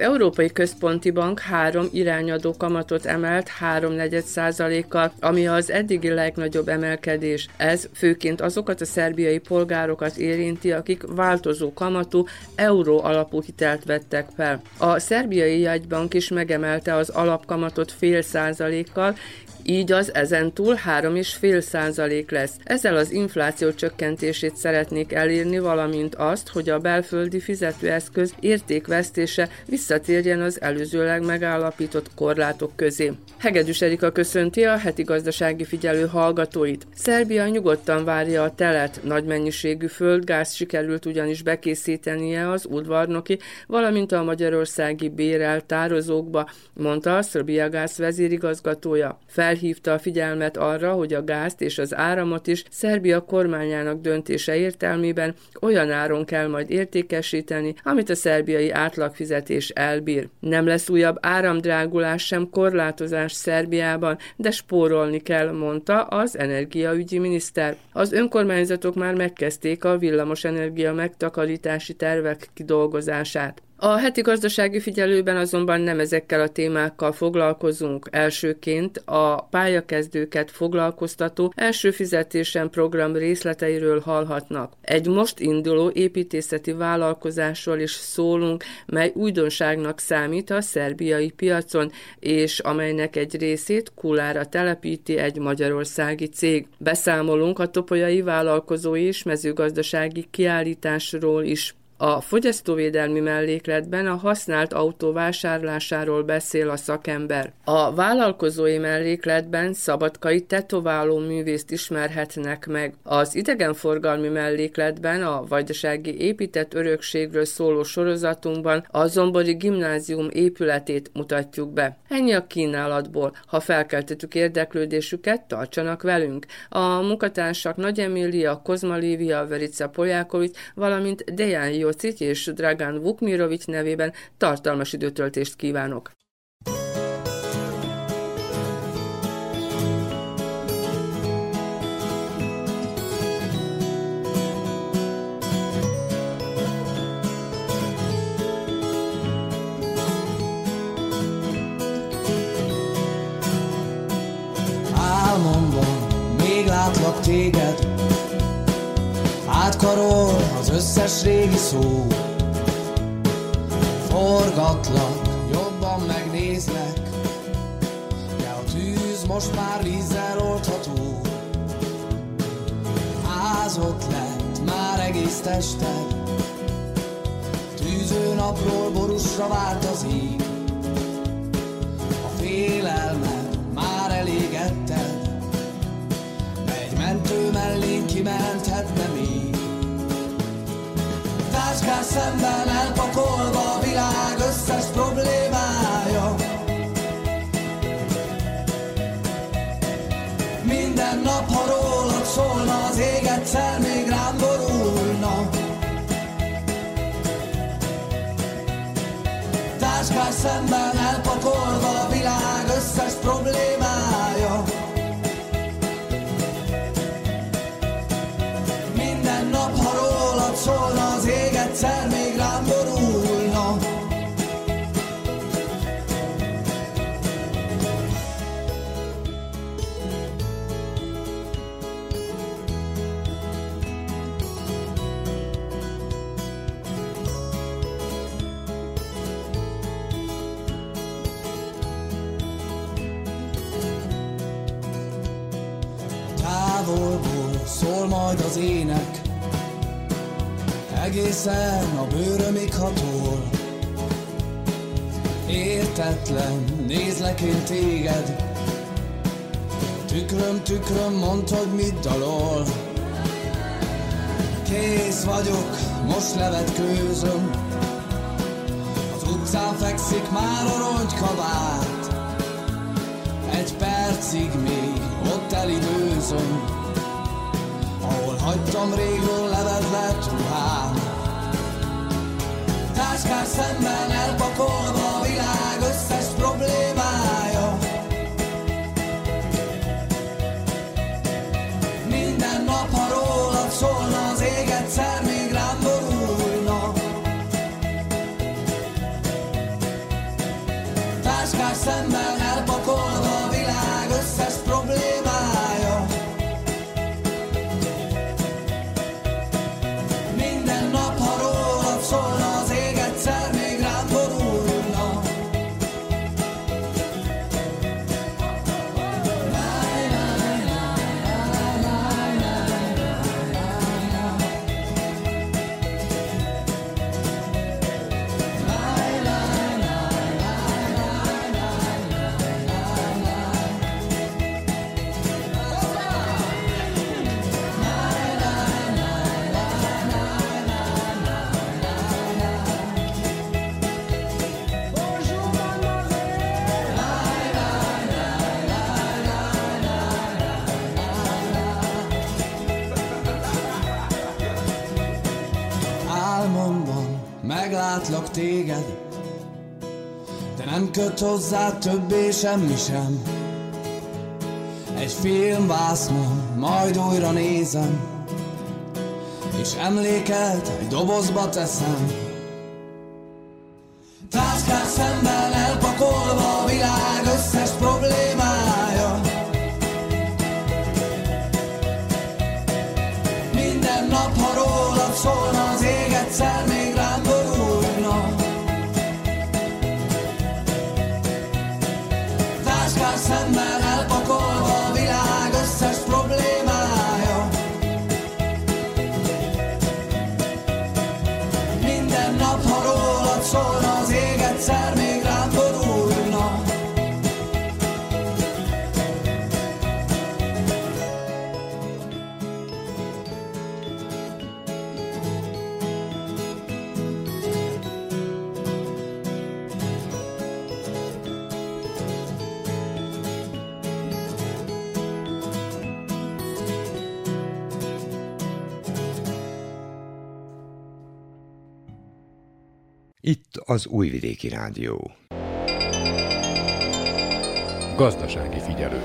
Európai Központi Bank három irányadó kamatot emelt 3,4 százalékkal, ami az eddigi legnagyobb emelkedés. Ez főként azokat a szerbiai polgárokat érinti, akik változó kamatú euró alapú hitelt vettek fel. A szerbiai jegybank is megemelte az alapkamatot fél százalékkal, így az ezentúl 3,5 százalék lesz. Ezzel az infláció csökkentését szeretnék elérni, valamint azt, hogy a belföldi fizetőeszköz értékvesztése visszatérjen az előzőleg megállapított korlátok közé. Hegedűs Erika köszönti a heti gazdasági figyelő hallgatóit. Szerbia nyugodtan várja a telet, nagy mennyiségű földgáz sikerült ugyanis bekészítenie az udvarnoki, valamint a magyarországi bérel tározókba, mondta a Szerbia Gáz vezérigazgatója. Fel felhívta a figyelmet arra, hogy a gázt és az áramot is Szerbia kormányának döntése értelmében olyan áron kell majd értékesíteni, amit a szerbiai átlagfizetés elbír. Nem lesz újabb áramdrágulás sem korlátozás Szerbiában, de spórolni kell, mondta az energiaügyi miniszter. Az önkormányzatok már megkezdték a villamosenergia megtakarítási tervek kidolgozását. A heti gazdasági figyelőben azonban nem ezekkel a témákkal foglalkozunk. Elsőként a pályakezdőket foglalkoztató első fizetésen program részleteiről hallhatnak. Egy most induló építészeti vállalkozásról is szólunk, mely újdonságnak számít a szerbiai piacon, és amelynek egy részét Kulára telepíti egy magyarországi cég. Beszámolunk a topolyai vállalkozói és mezőgazdasági kiállításról is. A fogyasztóvédelmi mellékletben a használt autó vásárlásáról beszél a szakember. A vállalkozói mellékletben szabadkai tetováló művészt ismerhetnek meg. Az idegenforgalmi mellékletben a vajdasági épített örökségről szóló sorozatunkban a Zombori Gimnázium épületét mutatjuk be. Ennyi a kínálatból. Ha felkeltetük érdeklődésüket, tartsanak velünk. A munkatársak Nagy Emília, Kozma Lívia, Verica Poljákovics, valamint Dejan Jó Jocic és Dragan Vukmirovic nevében tartalmas időtöltést kívánok. Álmomban még látlak téged Átkarol összes régi szó. Forgatlak, jobban megnézlek De a tűz most már vízzel oldható. Ázott lett már egész tested Tűző napról borusra vált az ég A félelmed már elégetted Egy mentő mellén kimenthetne táskás szemben elpakolva a világ összes problémája. Minden nap, ha rólad szólna, az ég egyszer még rám borulna. Táskás szemben elpakolva Értetlen, nézlek én téged, tükröm, tükröm, mondd, hogy mit dalol. Kész vagyok, most levetkőzöm, az utcán fekszik már a ronygykabát. Egy percig még ott elidőzöm, ahol Hagytam régről levedlet ruhám Táskás szemben elpakolva világ összes problémája. Minden nap, ha rólad szólna az ég egyszer még rám borulna. Táskás szemben elpakolva hozzá többé semmi sem. Egy filmvásznon majd újra nézem És emléket egy dobozba teszem az Újvidéki Rádió. Gazdasági figyelő.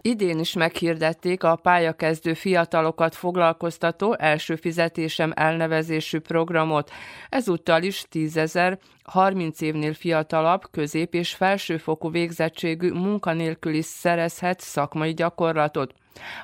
Idén is meghirdették a pályakezdő fiatalokat foglalkoztató első fizetésem elnevezésű programot. Ezúttal is 10 ezer 30 évnél fiatalabb, közép- és felsőfokú végzettségű munkanélküli szerezhet szakmai gyakorlatot.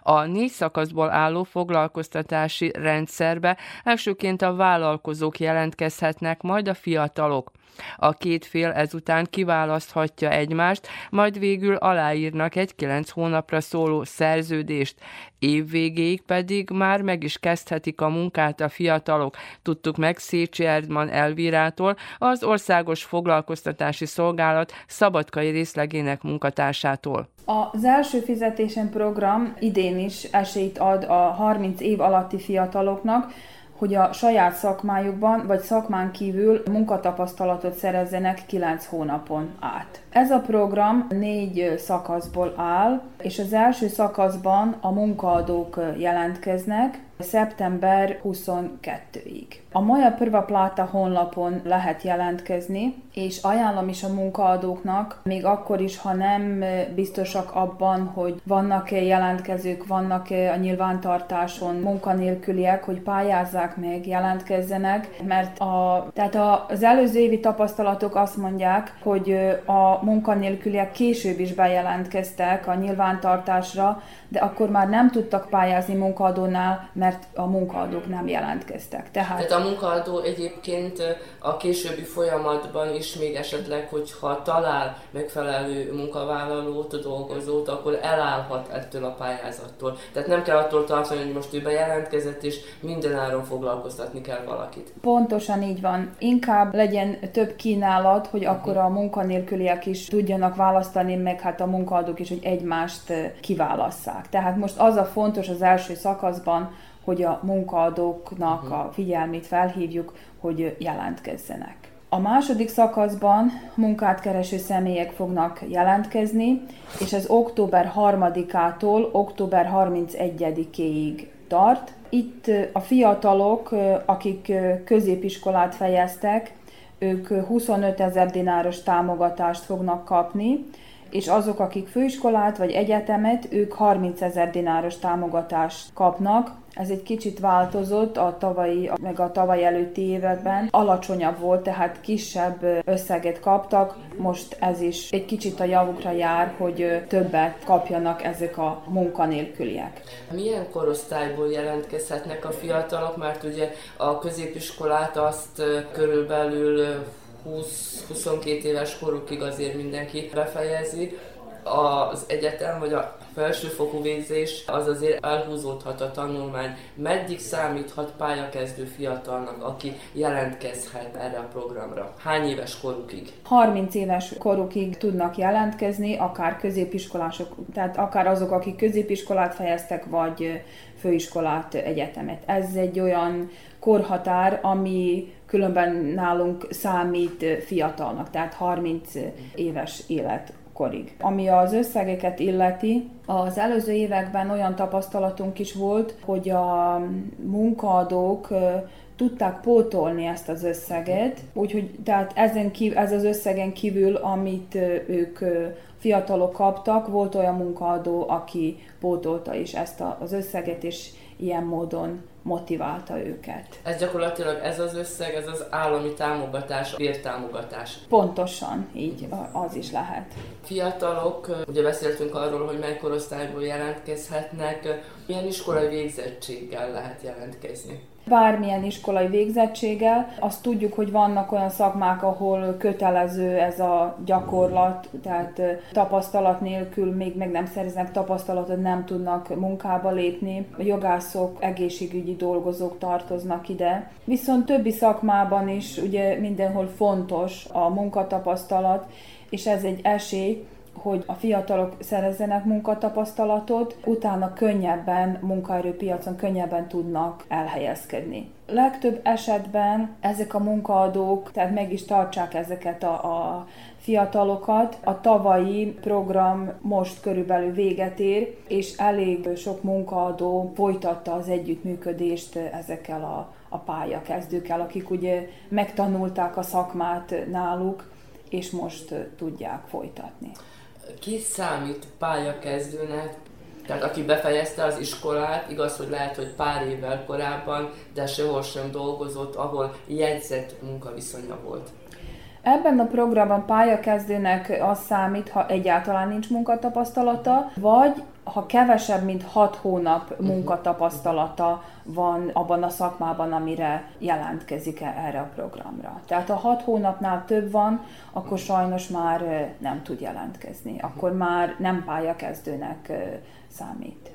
A négy szakaszból álló foglalkoztatási rendszerbe elsőként a vállalkozók jelentkezhetnek, majd a fiatalok. A két fél ezután kiválaszthatja egymást, majd végül aláírnak egy kilenc hónapra szóló szerződést. Év végéig pedig már meg is kezdhetik a munkát a fiatalok. Tudtuk meg Szécsi Erdman Elvirától, az Országos Foglalkoztatási Szolgálat szabadkai részlegének munkatársától. Az első fizetésen program idén is esélyt ad a 30 év alatti fiataloknak, hogy a saját szakmájukban vagy szakmán kívül munkatapasztalatot szerezzenek 9 hónapon át. Ez a program négy szakaszból áll, és az első szakaszban a munkaadók jelentkeznek szeptember 22-ig. A Moja Prva Plata honlapon lehet jelentkezni, és ajánlom is a munkaadóknak, még akkor is, ha nem biztosak abban, hogy vannak-e jelentkezők, vannak-e a nyilvántartáson munkanélküliek, hogy pályázzák meg, jelentkezzenek, mert a, tehát az előző évi tapasztalatok azt mondják, hogy a munkanélküliek később is bejelentkeztek a nyilvántartásra, de akkor már nem tudtak pályázni munkaadónál, mert a munkaadók nem jelentkeztek. Tehát, Tehát a munkaadó egyébként a későbbi folyamatban is még esetleg, hogyha talál megfelelő munkavállalót, dolgozót, akkor elállhat ettől a pályázattól. Tehát nem kell attól tartani, hogy most ő bejelentkezett, és mindenáron foglalkoztatni kell valakit. Pontosan így van. Inkább legyen több kínálat, hogy akkor a munkanélküliek is tudjanak választani, meg hát a munkaadók is, hogy egymást kiválasszák. Tehát most az a fontos az első szakaszban, hogy a munkaadóknak a figyelmét felhívjuk, hogy jelentkezzenek. A második szakaszban munkát kereső személyek fognak jelentkezni, és ez október 3-ától október 31-ig tart. Itt a fiatalok, akik középiskolát fejeztek, ők 25 ezer dináros támogatást fognak kapni, és azok, akik főiskolát vagy egyetemet, ők 30 ezer dináros támogatást kapnak. Ez egy kicsit változott a tavalyi, meg a tavaly előtti években. Alacsonyabb volt, tehát kisebb összeget kaptak. Most ez is egy kicsit a javukra jár, hogy többet kapjanak ezek a munkanélküliek. Milyen korosztályból jelentkezhetnek a fiatalok? Mert ugye a középiskolát azt körülbelül 20-22 éves korukig azért mindenki befejezi. Az egyetem vagy a felsőfokú végzés az azért elhúzódhat a tanulmány. Meddig számíthat pályakezdő fiatalnak, aki jelentkezhet erre a programra? Hány éves korukig? 30 éves korukig tudnak jelentkezni, akár középiskolások, tehát akár azok, akik középiskolát fejeztek, vagy főiskolát, egyetemet. Ez egy olyan korhatár, ami különben nálunk számít fiatalnak, tehát 30 éves életkorig. Ami az összegeket illeti, az előző években olyan tapasztalatunk is volt, hogy a munkaadók tudták pótolni ezt az összeget, úgyhogy tehát ezen kívül, ez az összegen kívül, amit ők fiatalok kaptak, volt olyan munkaadó, aki pótolta is ezt az összeget, és ilyen módon motiválta őket. Ez gyakorlatilag ez az összeg, ez az állami támogatás, bértámogatás. Pontosan, így az is lehet. Fiatalok, ugye beszéltünk arról, hogy mely korosztályból jelentkezhetnek, milyen iskolai végzettséggel lehet jelentkezni? Bármilyen iskolai végzettséggel. Azt tudjuk, hogy vannak olyan szakmák, ahol kötelező ez a gyakorlat, tehát tapasztalat nélkül még meg nem szereznek tapasztalatot, nem tudnak munkába lépni. A jogászok, egészségügyi dolgozók tartoznak ide. Viszont többi szakmában is ugye mindenhol fontos a munkatapasztalat, és ez egy esély, hogy a fiatalok szerezzenek munkatapasztalatot, utána könnyebben, munkaerőpiacon könnyebben tudnak elhelyezkedni. Legtöbb esetben ezek a munkaadók, tehát meg is tartsák ezeket a, a fiatalokat. A tavalyi program most körülbelül véget ér, és elég sok munkaadó folytatta az együttműködést ezekkel a, a pályakezdőkkel, akik ugye megtanulták a szakmát náluk, és most tudják folytatni ki számít pályakezdőnek, tehát aki befejezte az iskolát, igaz, hogy lehet, hogy pár évvel korábban, de sehol sem dolgozott, ahol jegyzett munkaviszonya volt. Ebben a programban pályakezdőnek az számít, ha egyáltalán nincs munkatapasztalata, vagy ha kevesebb, mint 6 hónap munkatapasztalata van abban a szakmában, amire jelentkezik -e erre a programra. Tehát ha 6 hónapnál több van, akkor sajnos már nem tud jelentkezni. Akkor már nem pályakezdőnek számít.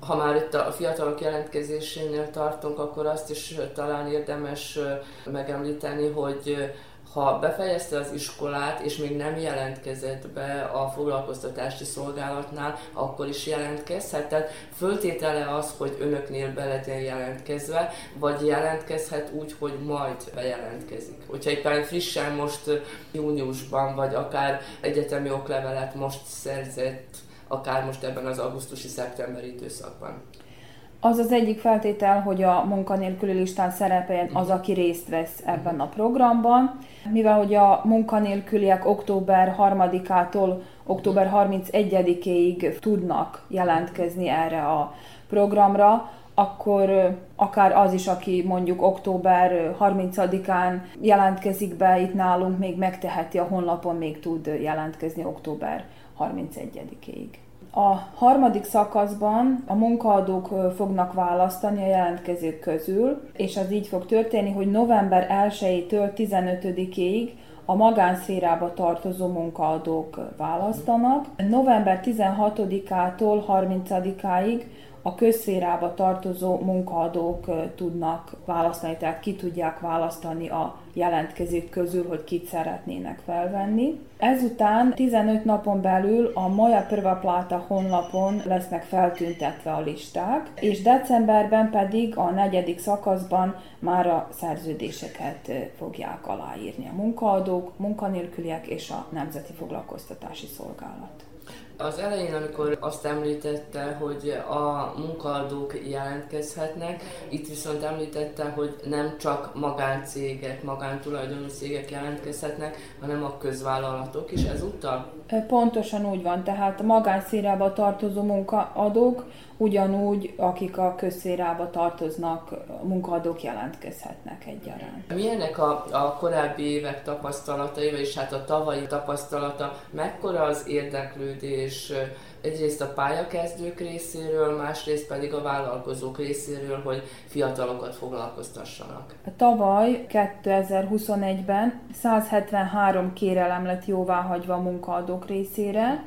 Ha már itt a fiatalok jelentkezésénél tartunk, akkor azt is talán érdemes megemlíteni, hogy ha befejezte az iskolát, és még nem jelentkezett be a foglalkoztatási szolgálatnál, akkor is jelentkezhet. Tehát föltétele az, hogy önöknél be legyen jelentkezve, vagy jelentkezhet úgy, hogy majd bejelentkezik. Hogyha éppen frissen most júniusban, vagy akár egyetemi oklevelet most szerzett, akár most ebben az augusztusi-szeptemberi időszakban. Az az egyik feltétel, hogy a munkanélküli listán szerepeljen az, aki részt vesz ebben a programban. Mivel hogy a munkanélküliek október 3-ától október 31-ig tudnak jelentkezni erre a programra, akkor akár az is, aki mondjuk október 30-án jelentkezik be itt nálunk, még megteheti a honlapon, még tud jelentkezni október 31-ig. A harmadik szakaszban a munkaadók fognak választani a jelentkezők közül, és az így fog történni, hogy november 1-től 15-ig a magánszférába tartozó munkaadók választanak. November 16-ától 30-áig a közszférába tartozó munkaadók tudnak választani, tehát ki tudják választani a jelentkezők közül, hogy kit szeretnének felvenni. Ezután 15 napon belül a Moja Prva Plata honlapon lesznek feltüntetve a listák, és decemberben pedig a negyedik szakaszban már a szerződéseket fogják aláírni a munkaadók, munkanélküliek és a Nemzeti Foglalkoztatási Szolgálat. Az elején, amikor azt említette, hogy a munkaadók jelentkezhetnek, itt viszont említette, hogy nem csak magáncégek, magántulajdonú cégek jelentkezhetnek, hanem a közvállalatok is ezúttal? Pontosan úgy van, tehát a magánszérába tartozó munkaadók ugyanúgy, akik a közszérába tartoznak, munkaadók jelentkezhetnek egyaránt. Milyenek a, a korábbi évek tapasztalatai, és hát a tavalyi tapasztalata, mekkora az érdeklődés egyrészt a pályakezdők részéről, másrészt pedig a vállalkozók részéről, hogy fiatalokat foglalkoztassanak. Tavaly 2021-ben 173 kérelem lett jóváhagyva a munkaadók részére,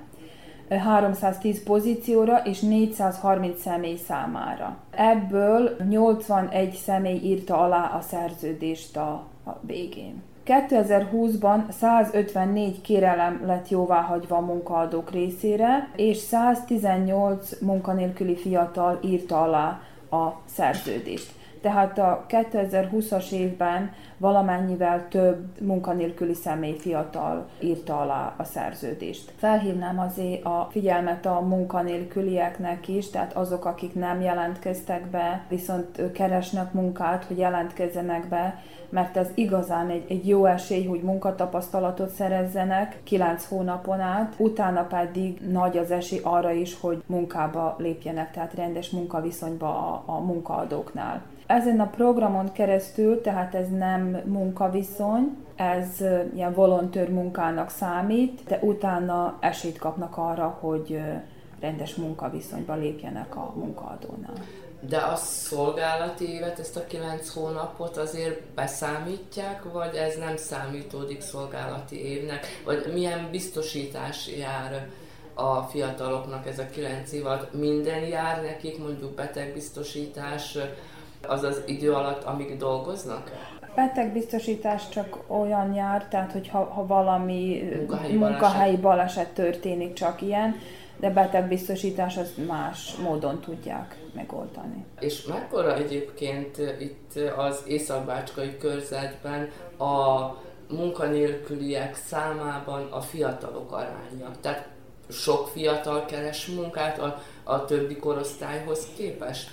310 pozícióra és 430 személy számára. Ebből 81 személy írta alá a szerződést a, végén. 2020-ban 154 kérelem lett jóváhagyva a munkaadók részére, és 118 munkanélküli fiatal írta alá a szerződést tehát a 2020-as évben valamennyivel több munkanélküli személy fiatal írta alá a szerződést. Felhívnám azért a figyelmet a munkanélkülieknek is, tehát azok, akik nem jelentkeztek be, viszont keresnek munkát, hogy jelentkezzenek be, mert ez igazán egy, egy jó esély, hogy munkatapasztalatot szerezzenek 9 hónapon át, utána pedig nagy az esély arra is, hogy munkába lépjenek, tehát rendes munkaviszonyba a, a munkaadóknál. Ezen a programon keresztül, tehát ez nem munkaviszony, ez ilyen volontőr munkának számít, de utána esélyt kapnak arra, hogy rendes munkaviszonyba lépjenek a munkaadónál. De a szolgálati évet, ezt a kilenc hónapot azért beszámítják, vagy ez nem számítódik szolgálati évnek? Vagy milyen biztosítás jár a fiataloknak ez a kilenc év alatt? Minden jár nekik, mondjuk betegbiztosítás, az az idő alatt, amíg dolgoznak? Betegbiztosítás csak olyan jár, tehát hogyha ha valami munkahelyi, munkahelyi baleset. baleset történik, csak ilyen, de betegbiztosítás az más módon tudják megoldani. És mekkora egyébként itt az Északbácskai körzetben a munkanélküliek számában a fiatalok aránya? Tehát sok fiatal keres munkát a, a többi korosztályhoz képest?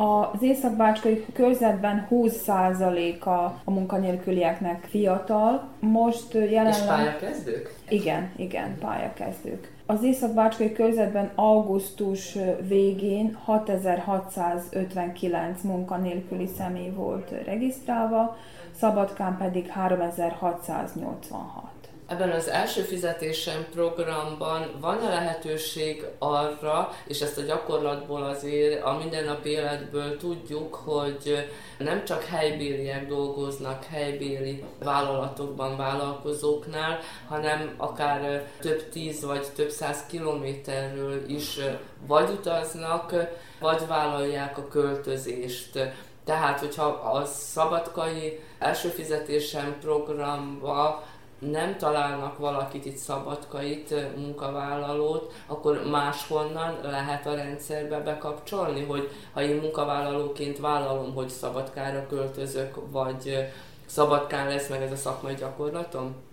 Az északbácskai körzetben 20%-a a munkanélkülieknek fiatal. Most jelenleg... És pályakezdők? Igen, igen, pályakezdők. Az északbácskai körzetben augusztus végén 6659 munkanélküli személy volt regisztrálva, Szabadkán pedig 3686. Ebben az első fizetésem programban van-e lehetőség arra, és ezt a gyakorlatból azért a mindennapi életből tudjuk, hogy nem csak helybéliek dolgoznak helybéli vállalatokban, vállalkozóknál, hanem akár több tíz vagy több száz kilométerről is vagy utaznak, vagy vállalják a költözést. Tehát, hogyha a szabadkai első fizetésem programba nem találnak valakit itt szabadkait, munkavállalót, akkor máshonnan lehet a rendszerbe bekapcsolni, hogy ha én munkavállalóként vállalom, hogy szabadkára költözök, vagy szabadkán lesz meg ez a szakmai gyakorlatom?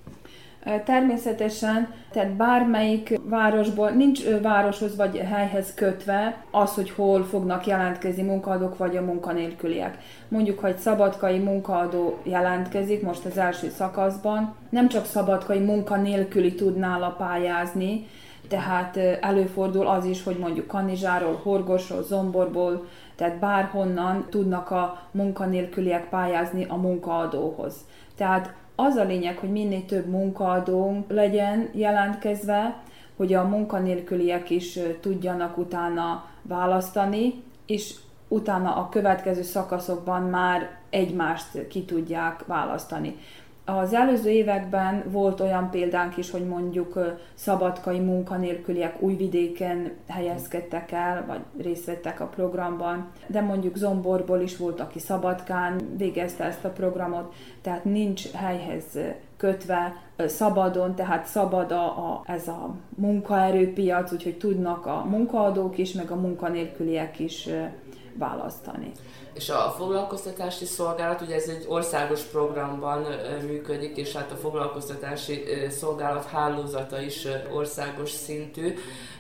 Természetesen, tehát bármelyik városból, nincs városhoz vagy helyhez kötve az, hogy hol fognak jelentkezni munkaadók vagy a munkanélküliek. Mondjuk, ha egy szabadkai munkaadó jelentkezik most az első szakaszban, nem csak szabadkai munkanélküli tud nála pályázni, tehát előfordul az is, hogy mondjuk Kanizsáról, Horgosról, Zomborból, tehát bárhonnan tudnak a munkanélküliek pályázni a munkaadóhoz. Tehát az a lényeg, hogy minél több munkaadónk legyen jelentkezve, hogy a munkanélküliek is tudjanak utána választani, és utána a következő szakaszokban már egymást ki tudják választani. Az előző években volt olyan példánk is, hogy mondjuk szabadkai munkanélküliek újvidéken helyezkedtek el, vagy részt vettek a programban, de mondjuk Zomborból is volt, aki Szabadkán végezte ezt a programot, tehát nincs helyhez kötve szabadon, tehát szabad a, a, ez a munkaerőpiac, úgyhogy tudnak a munkaadók is, meg a munkanélküliek is választani. És a foglalkoztatási szolgálat, ugye ez egy országos programban működik, és hát a foglalkoztatási szolgálat hálózata is országos szintű.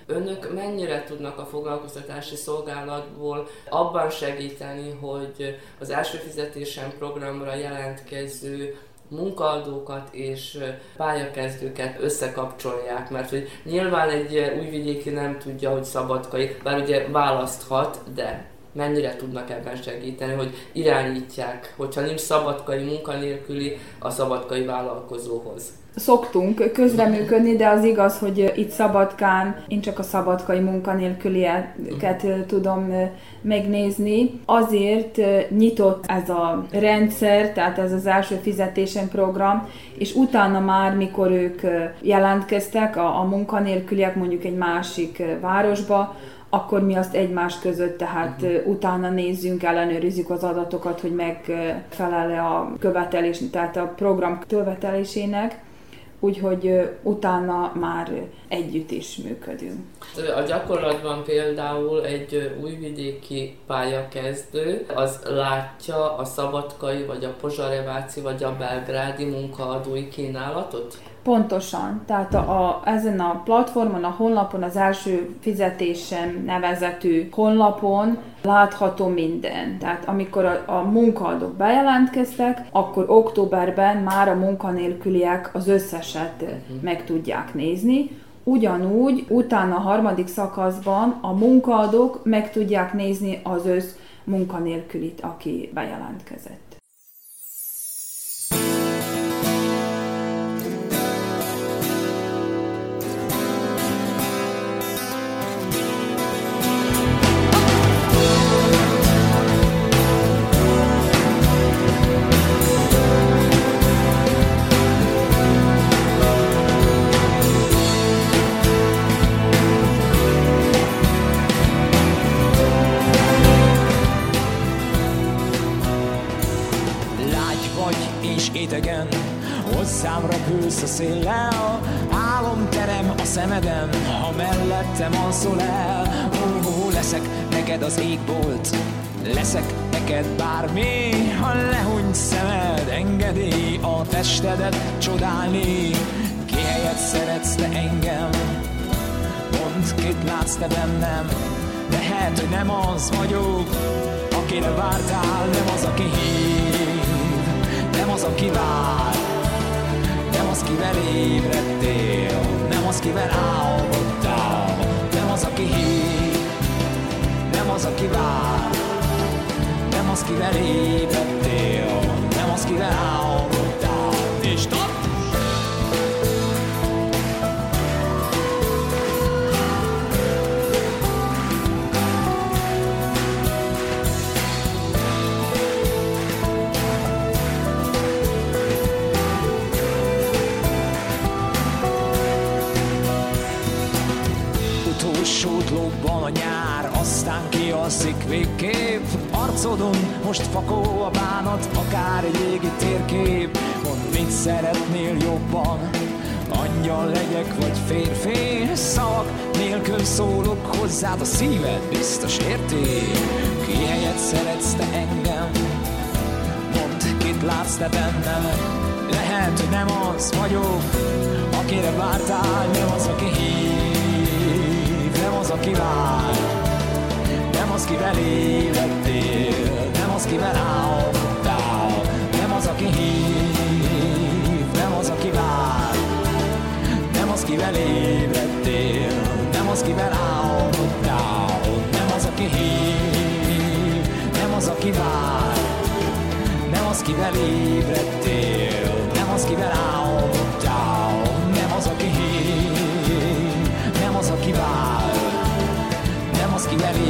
Önök mennyire tudnak a foglalkoztatási szolgálatból abban segíteni, hogy az első fizetésen programra jelentkező munkaadókat és pályakezdőket összekapcsolják, mert hogy nyilván egy újvidéki nem tudja, hogy szabadkai, bár ugye választhat, de mennyire tudnak ebben segíteni, hogy irányítják, hogyha nincs szabadkai munkanélküli a szabadkai vállalkozóhoz. Szoktunk közreműködni, de az igaz, hogy itt Szabadkán én csak a szabadkai munkanélkülieket tudom megnézni. Azért nyitott ez a rendszer, tehát ez az első fizetésen program, és utána már, mikor ők jelentkeztek, a, a munkanélküliek mondjuk egy másik városba, akkor mi azt egymás között, tehát uh-huh. utána nézzünk, ellenőrizzük az adatokat, hogy megfelel-e a követelés, tehát a program követelésének, úgyhogy utána már együtt is működünk. A gyakorlatban például egy újvidéki pályakezdő az látja a szabadkai, vagy a pozsareváci, vagy a belgrádi munkaadói kínálatot? Pontosan. Tehát a, a, ezen a platformon, a honlapon, az első fizetésem nevezetű honlapon látható minden. Tehát amikor a, a munkaadók bejelentkeztek, akkor októberben már a munkanélküliek az összeset uh-huh. meg tudják nézni. Ugyanúgy utána a harmadik szakaszban a munkaadók meg tudják nézni az össz munkanélkülit, aki bejelentkezett.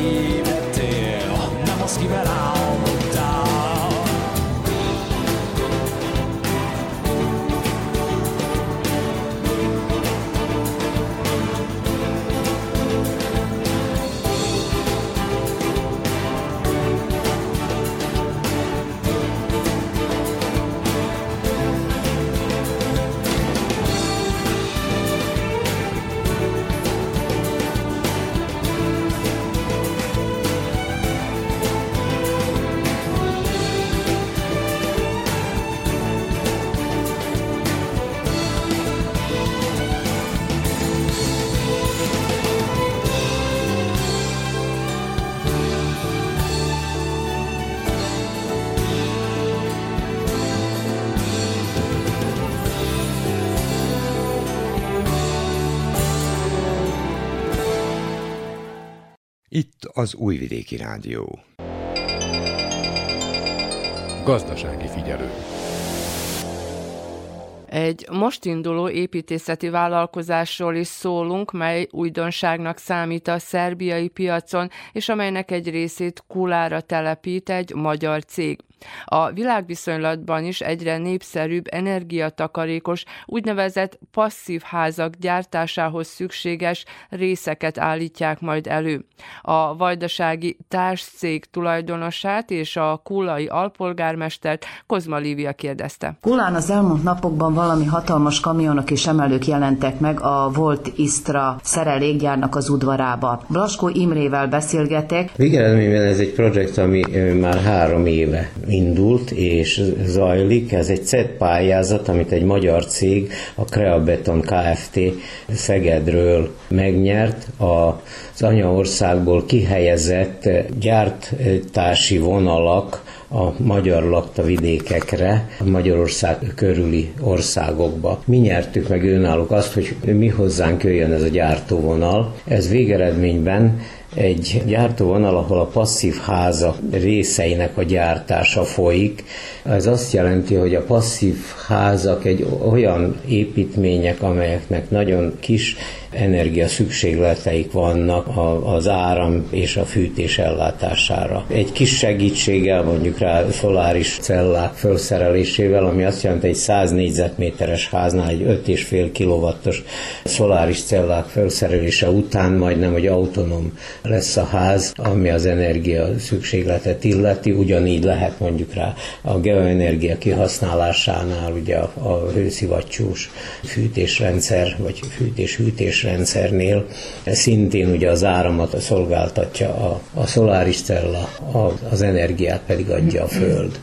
Az, az Újvidéki Rádió. Gazdasági figyelő. Egy most induló építészeti vállalkozásról is szólunk, mely újdonságnak számít a szerbiai piacon, és amelynek egy részét Kulára telepít egy magyar cég. A világviszonylatban is egyre népszerűbb energiatakarékos, úgynevezett passzív házak gyártásához szükséges részeket állítják majd elő. A vajdasági társcég tulajdonosát és a kulai alpolgármestert Kozma Lívia kérdezte. Kulán az elmúlt napokban valami hatalmas kamionok és emelők jelentek meg a Volt Istra szerelékgyárnak az udvarába. Blaskó Imrével beszélgetek. Végeredményben ez egy projekt, ami már három éve indult és zajlik. Ez egy CED pályázat, amit egy magyar cég, a Creabeton Kft. Szegedről megnyert. Az anyaországból kihelyezett gyártási vonalak a magyar lakta vidékekre, a Magyarország körüli országokba. Mi nyertük meg önállók azt, hogy mi hozzánk jöjjön ez a gyártóvonal. Ez végeredményben egy gyártóvonal, ahol a passzív háza részeinek a gyártása folyik. Ez azt jelenti, hogy a passzív házak egy olyan építmények, amelyeknek nagyon kis energia szükségleteik vannak az áram és a fűtés ellátására. Egy kis segítséggel, mondjuk rá szoláris cellák felszerelésével, ami azt jelenti, egy 100 négyzetméteres háznál egy 5,5 kW-os szoláris cellák felszerelése után majdnem, hogy autonóm lesz a ház, ami az energia szükségletet illeti, ugyanígy lehet mondjuk rá a geoenergia kihasználásánál ugye a, a hőszivattyús fűtésrendszer, vagy fűtés-hűtés rendszernél szintén ugye az áramot szolgáltatja a, a szoláris cella, a, az energiát pedig adja a föld.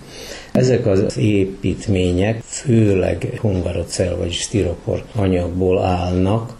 Ezek az építmények főleg hungarocell vagy stiropor anyagból állnak,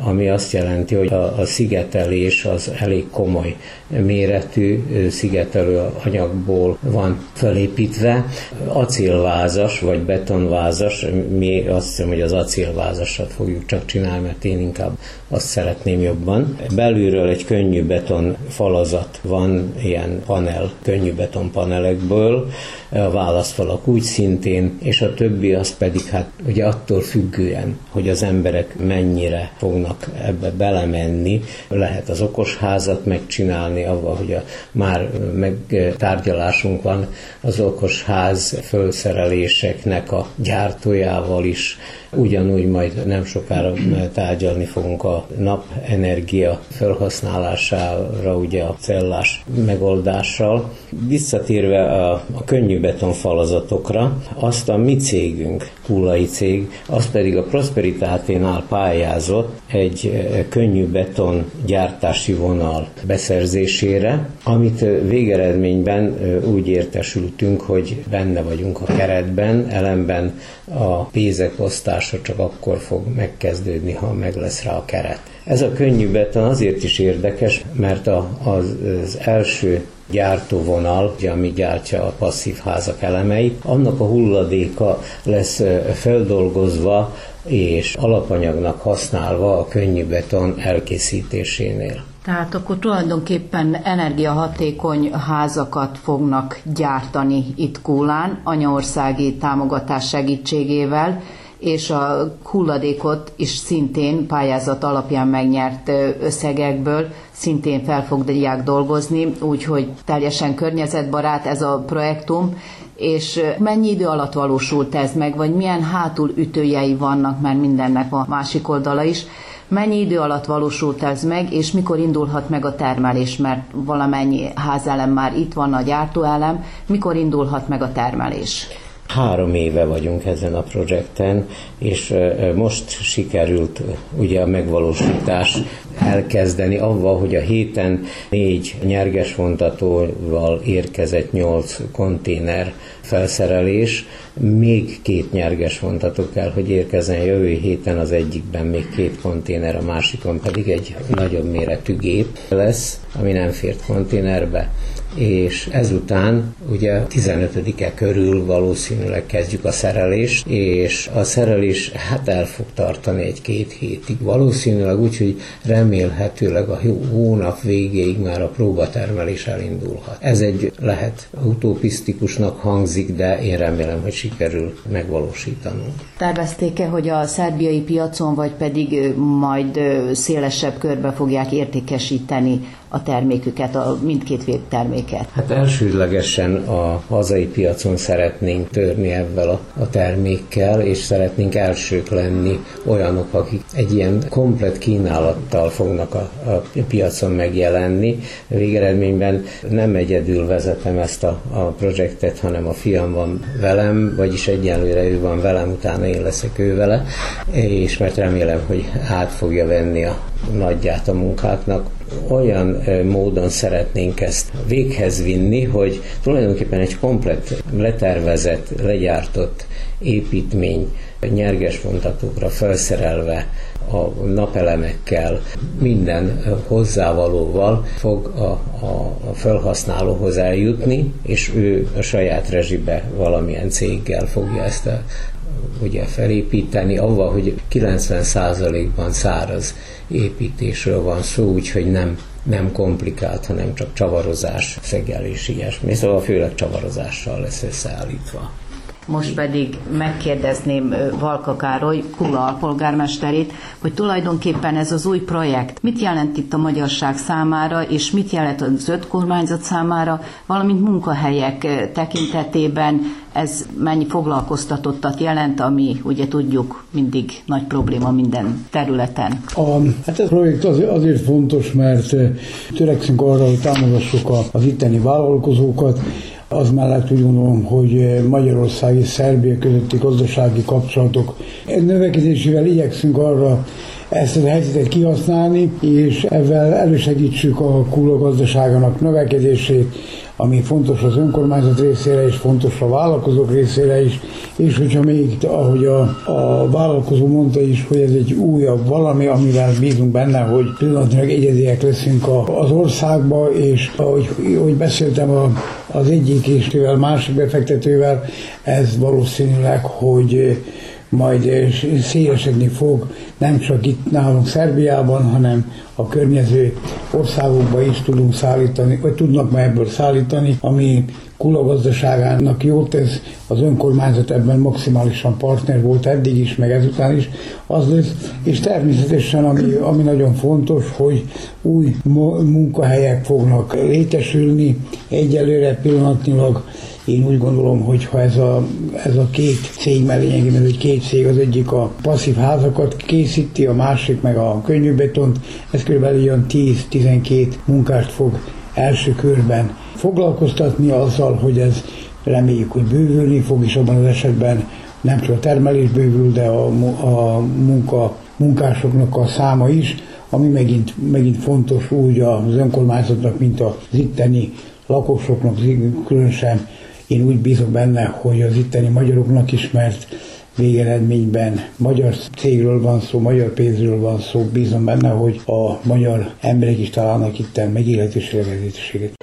ami azt jelenti, hogy a, a szigetelés az elég komoly méretű szigetelő anyagból van felépítve. Acélvázas vagy betonvázas, mi azt hiszem, hogy az acélvázasat fogjuk csak csinálni, mert én inkább azt szeretném jobban. Belülről egy könnyű beton falazat van, ilyen panel, könnyű beton panelekből, a válaszfalak úgy szintén, és a többi az pedig hát ugye attól függően, hogy az emberek mennyire fognak ebbe belemenni, lehet az okos házat megcsinálni, avval, hogy a, már megtárgyalásunk van az okos ház fölszereléseknek a gyártójával is, Ugyanúgy majd nem sokára tárgyalni fogunk a napenergia felhasználására, ugye a cellás megoldással. Visszatérve a, a könnyű betonfalazatokra, azt a mi cégünk, Kulai cég, az pedig a Prosperitáténál pályázott egy könnyű beton gyártási vonal beszerzésére, amit végeredményben úgy értesültünk, hogy benne vagyunk a keretben, ellenben a pénzekosztása csak akkor fog megkezdődni, ha meg lesz rá a keret. Ez a könnyű beton azért is érdekes, mert a, az első gyártóvonal, ami gyártja a passzív házak elemeit, annak a hulladéka lesz feldolgozva és alapanyagnak használva a könnyű beton elkészítésénél. Tehát akkor tulajdonképpen energiahatékony házakat fognak gyártani itt Kólán, anyaországi támogatás segítségével, és a hulladékot is szintén pályázat alapján megnyert összegekből. Szintén fel fogják dolgozni, úgyhogy teljesen környezetbarát ez a projektum, és mennyi idő alatt valósult ez meg, vagy milyen hátul ütőjei vannak, mert mindennek a másik oldala is, mennyi idő alatt valósult ez meg, és mikor indulhat meg a termelés, mert valamennyi házelem már itt van, a gyártóelem, mikor indulhat meg a termelés? Három éve vagyunk ezen a projekten, és most sikerült ugye a megvalósítás elkezdeni avval, hogy a héten négy nyerges vontatóval érkezett nyolc konténer felszerelés, még két nyerges vontató kell, hogy érkezzen. Jövő héten, az egyikben még két konténer, a másikon pedig egy nagyobb méretű gép lesz, ami nem fért konténerbe és ezután ugye 15-e körül valószínűleg kezdjük a szerelést, és a szerelés hát el fog tartani egy-két hétig. Valószínűleg úgy, hogy remélhetőleg a hónap végéig már a próbatermelés elindulhat. Ez egy lehet utopisztikusnak hangzik, de én remélem, hogy sikerül megvalósítanunk. Tervezték-e, hogy a szerbiai piacon, vagy pedig majd szélesebb körbe fogják értékesíteni a terméküket, a mindkét terméket? Hát elsődlegesen a hazai piacon szeretnénk törni ebben a, a termékkel, és szeretnénk elsők lenni olyanok, akik egy ilyen komplet kínálattal fognak a, a piacon megjelenni. Végeredményben nem egyedül vezetem ezt a, a projektet, hanem a fiam van velem, vagyis egyelőre ő van velem, utána én leszek ő vele, és mert remélem, hogy át fogja venni a nagyját a munkáknak, olyan módon szeretnénk ezt véghez vinni, hogy tulajdonképpen egy komplet letervezett, legyártott építmény nyerges vontatókra felszerelve a napelemekkel, minden hozzávalóval fog a, a, a felhasználóhoz eljutni, és ő a saját rezsibe valamilyen céggel fogja ezt a, ugye felépíteni, avval, hogy 90%-ban száraz építésről van szó, úgyhogy nem, nem komplikált, hanem csak csavarozás, szegelés, ilyesmi. Szóval főleg csavarozással lesz összeállítva. Most pedig megkérdezném Valka Károly, Kula alpolgármesterét, hogy tulajdonképpen ez az új projekt mit jelent itt a magyarság számára, és mit jelent az öt kormányzat számára, valamint munkahelyek tekintetében ez mennyi foglalkoztatottat jelent, ami ugye tudjuk mindig nagy probléma minden területen. A, hát ez a projekt az, azért fontos, mert törekszünk arra, hogy támogassuk az itteni vállalkozókat, az mellett úgy gondolom, hogy Magyarország és Szerbia közötti gazdasági kapcsolatok növekedésével igyekszünk arra ezt a helyzetet kihasználni, és ezzel elősegítsük a kula gazdaságának növekedését, ami fontos az önkormányzat részére és fontos a vállalkozók részére is, és hogyha még, ahogy a, a vállalkozó mondta is, hogy ez egy újabb valami, amivel bízunk benne, hogy pillanatnyilag egyediek leszünk a, az országba, és ahogy, ahogy beszéltem a, az egyik és másik befektetővel, ez valószínűleg, hogy majd szélesedni fog, nem csak itt nálunk Szerbiában, hanem a környező országokba is tudunk szállítani, vagy tudnak már ebből szállítani, ami Kula gazdaságának jót tesz, az önkormányzat ebben maximálisan partner volt eddig is, meg ezután is. Az lesz, és természetesen ami, ami nagyon fontos, hogy új munkahelyek fognak létesülni, egyelőre pillanatnyilag én úgy gondolom, hogy ha ez a, ez a két cég, mert lényegében egy két cég, az egyik a passzív házakat készíti, a másik meg a könnyűbetont, ez kb. olyan 10-12 munkást fog első körben foglalkoztatni azzal, hogy ez reméljük, hogy bővülni fog, és abban az esetben nem csak a termelés bővül, de a, a munka, munkásoknak a száma is, ami megint, megint fontos úgy az önkormányzatnak, mint az itteni lakosoknak, különösen én úgy bízok benne, hogy az itteni magyaroknak is, mert végeredményben magyar cégről van szó, magyar pénzről van szó, bízom benne, hogy a magyar emberek is találnak itt megélhetős lehetőséget.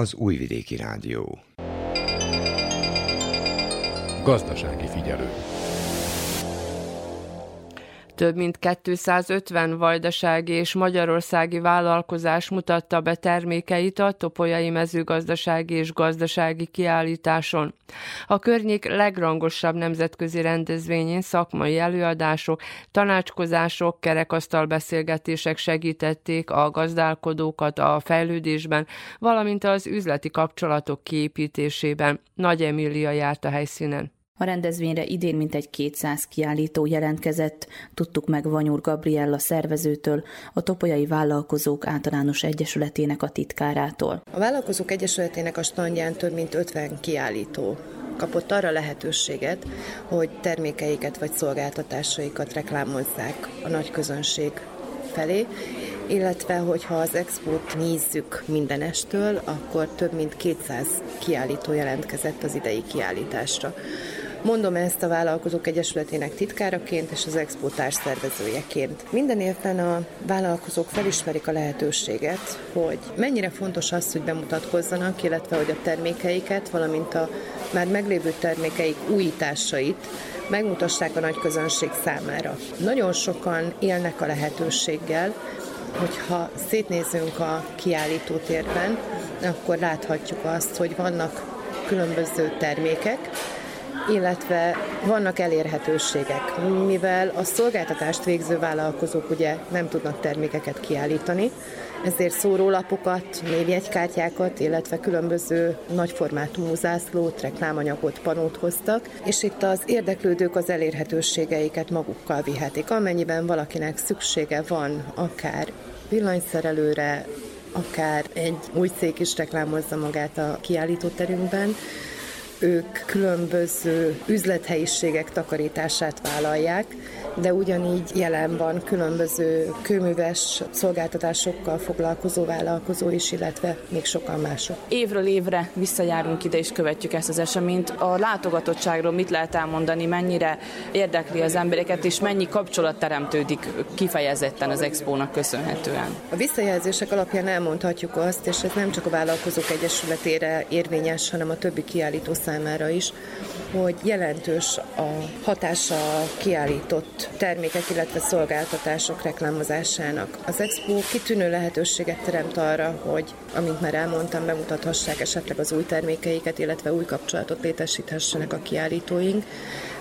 Az Újvidéki Rádió. Gazdasági figyelő. Több mint 250 vajdasági és magyarországi vállalkozás mutatta be termékeit a Topolyai mezőgazdasági és gazdasági kiállításon. A környék legrangosabb nemzetközi rendezvényén szakmai előadások, tanácskozások, kerekasztal beszélgetések segítették a gazdálkodókat a fejlődésben, valamint az üzleti kapcsolatok kiépítésében. Nagy Emília járt a helyszínen. A rendezvényre idén mintegy 200 kiállító jelentkezett, tudtuk meg Vanyúr Gabriella szervezőtől, a Topolyai Vállalkozók Általános Egyesületének a titkárától. A Vállalkozók Egyesületének a standján több mint 50 kiállító kapott arra lehetőséget, hogy termékeiket vagy szolgáltatásaikat reklámozzák a nagy közönség felé, illetve hogyha az expót nézzük mindenestől, akkor több mint 200 kiállító jelentkezett az idei kiállításra. Mondom ezt a Vállalkozók Egyesületének titkáraként és az Expo társszervezőjeként. Minden évben a vállalkozók felismerik a lehetőséget, hogy mennyire fontos az, hogy bemutatkozzanak, illetve hogy a termékeiket, valamint a már meglévő termékeik újításait megmutassák a nagy közönség számára. Nagyon sokan élnek a lehetőséggel, hogyha szétnézünk a kiállítótérben, akkor láthatjuk azt, hogy vannak különböző termékek, illetve vannak elérhetőségek, mivel a szolgáltatást végző vállalkozók ugye nem tudnak termékeket kiállítani, ezért szórólapokat, névjegykártyákat, illetve különböző nagyformátumú zászlót, reklámanyagot, panót hoztak, és itt az érdeklődők az elérhetőségeiket magukkal vihetik. Amennyiben valakinek szüksége van akár villanyszerelőre, akár egy új cég is reklámozza magát a kiállítóterünkben, ők különböző üzlethelyiségek takarítását vállalják, de ugyanígy jelen van különböző kőműves szolgáltatásokkal foglalkozó vállalkozó is, illetve még sokan mások. Évről évre visszajárunk ide és követjük ezt az eseményt. A látogatottságról mit lehet elmondani, mennyire érdekli az embereket, és mennyi kapcsolat teremtődik kifejezetten az expónak köszönhetően? A visszajelzések alapján elmondhatjuk azt, és ez nem csak a Vállalkozók Egyesületére érvényes, hanem a többi kiállító számára is, hogy jelentős a hatása a kiállított termékek, illetve szolgáltatások reklámozásának. Az Expo kitűnő lehetőséget teremt arra, hogy, amint már elmondtam, bemutathassák esetleg az új termékeiket, illetve új kapcsolatot létesíthessenek a kiállítóink,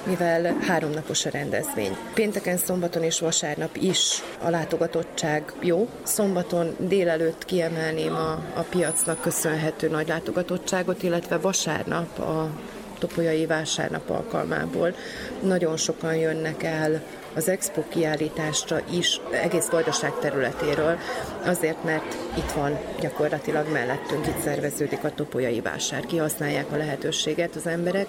mivel háromnapos a rendezvény. Pénteken, szombaton és vasárnap is a látogatottság jó. Szombaton délelőtt kiemelném a, a piacnak köszönhető nagy látogatottságot, illetve vasárnap a topolyai vásárnap alkalmából nagyon sokan jönnek el az Expo kiállításra is egész Vajdaság területéről, azért, mert itt van gyakorlatilag mellettünk, itt szerveződik a topolyai vásár. Kihasználják a lehetőséget az emberek,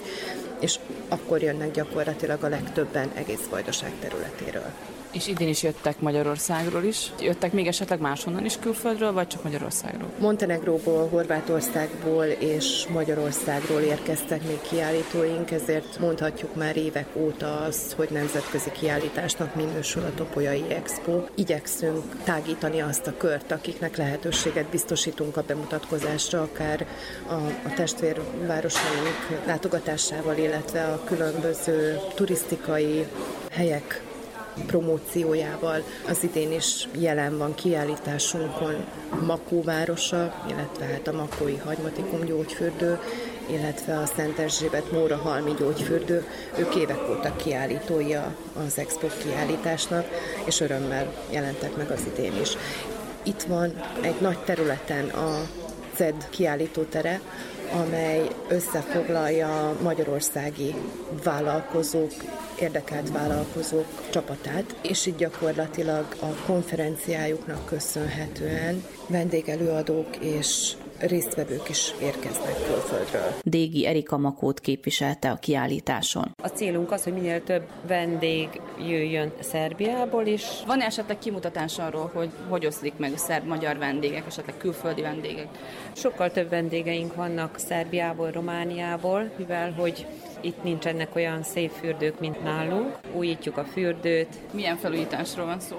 és akkor jönnek gyakorlatilag a legtöbben egész Vajdaság területéről. És idén is jöttek Magyarországról is. Jöttek még esetleg máshonnan is külföldről, vagy csak Magyarországról? Montenegróból, Horvátországból és Magyarországról érkeztek még kiállítóink, ezért mondhatjuk már évek óta azt, hogy nemzetközi kiállításnak minősül a Topolyai Expo. Igyekszünk tágítani azt a kört, akiknek lehetőséget biztosítunk a bemutatkozásra, akár a, a testvérvárosaink látogatásával, illetve a különböző turisztikai helyek promóciójával. Az idén is jelen van kiállításunkon Makó városa, illetve hát a Makói Hagymatikum gyógyfürdő, illetve a Szent Erzsébet Móra Halmi gyógyfürdő. Ők évek óta kiállítói az Expo kiállításnak, és örömmel jelentek meg az idén is. Itt van egy nagy területen a CED kiállítótere, amely összefoglalja magyarországi vállalkozók, érdekelt vállalkozók csapatát, és így gyakorlatilag a konferenciájuknak köszönhetően vendégelőadók és résztvevők is érkeznek külföldről. Dégi Erika Makót képviselte a kiállításon. A célunk az, hogy minél több vendég jöjjön Szerbiából is. Van esetleg kimutatás arról, hogy hogy oszlik meg a szerb-magyar vendégek, esetleg külföldi vendégek? Sokkal több vendégeink vannak Szerbiából, Romániából, mivel hogy itt nincsenek olyan szép fürdők, mint nálunk. Újítjuk a fürdőt. Milyen felújításról van szó?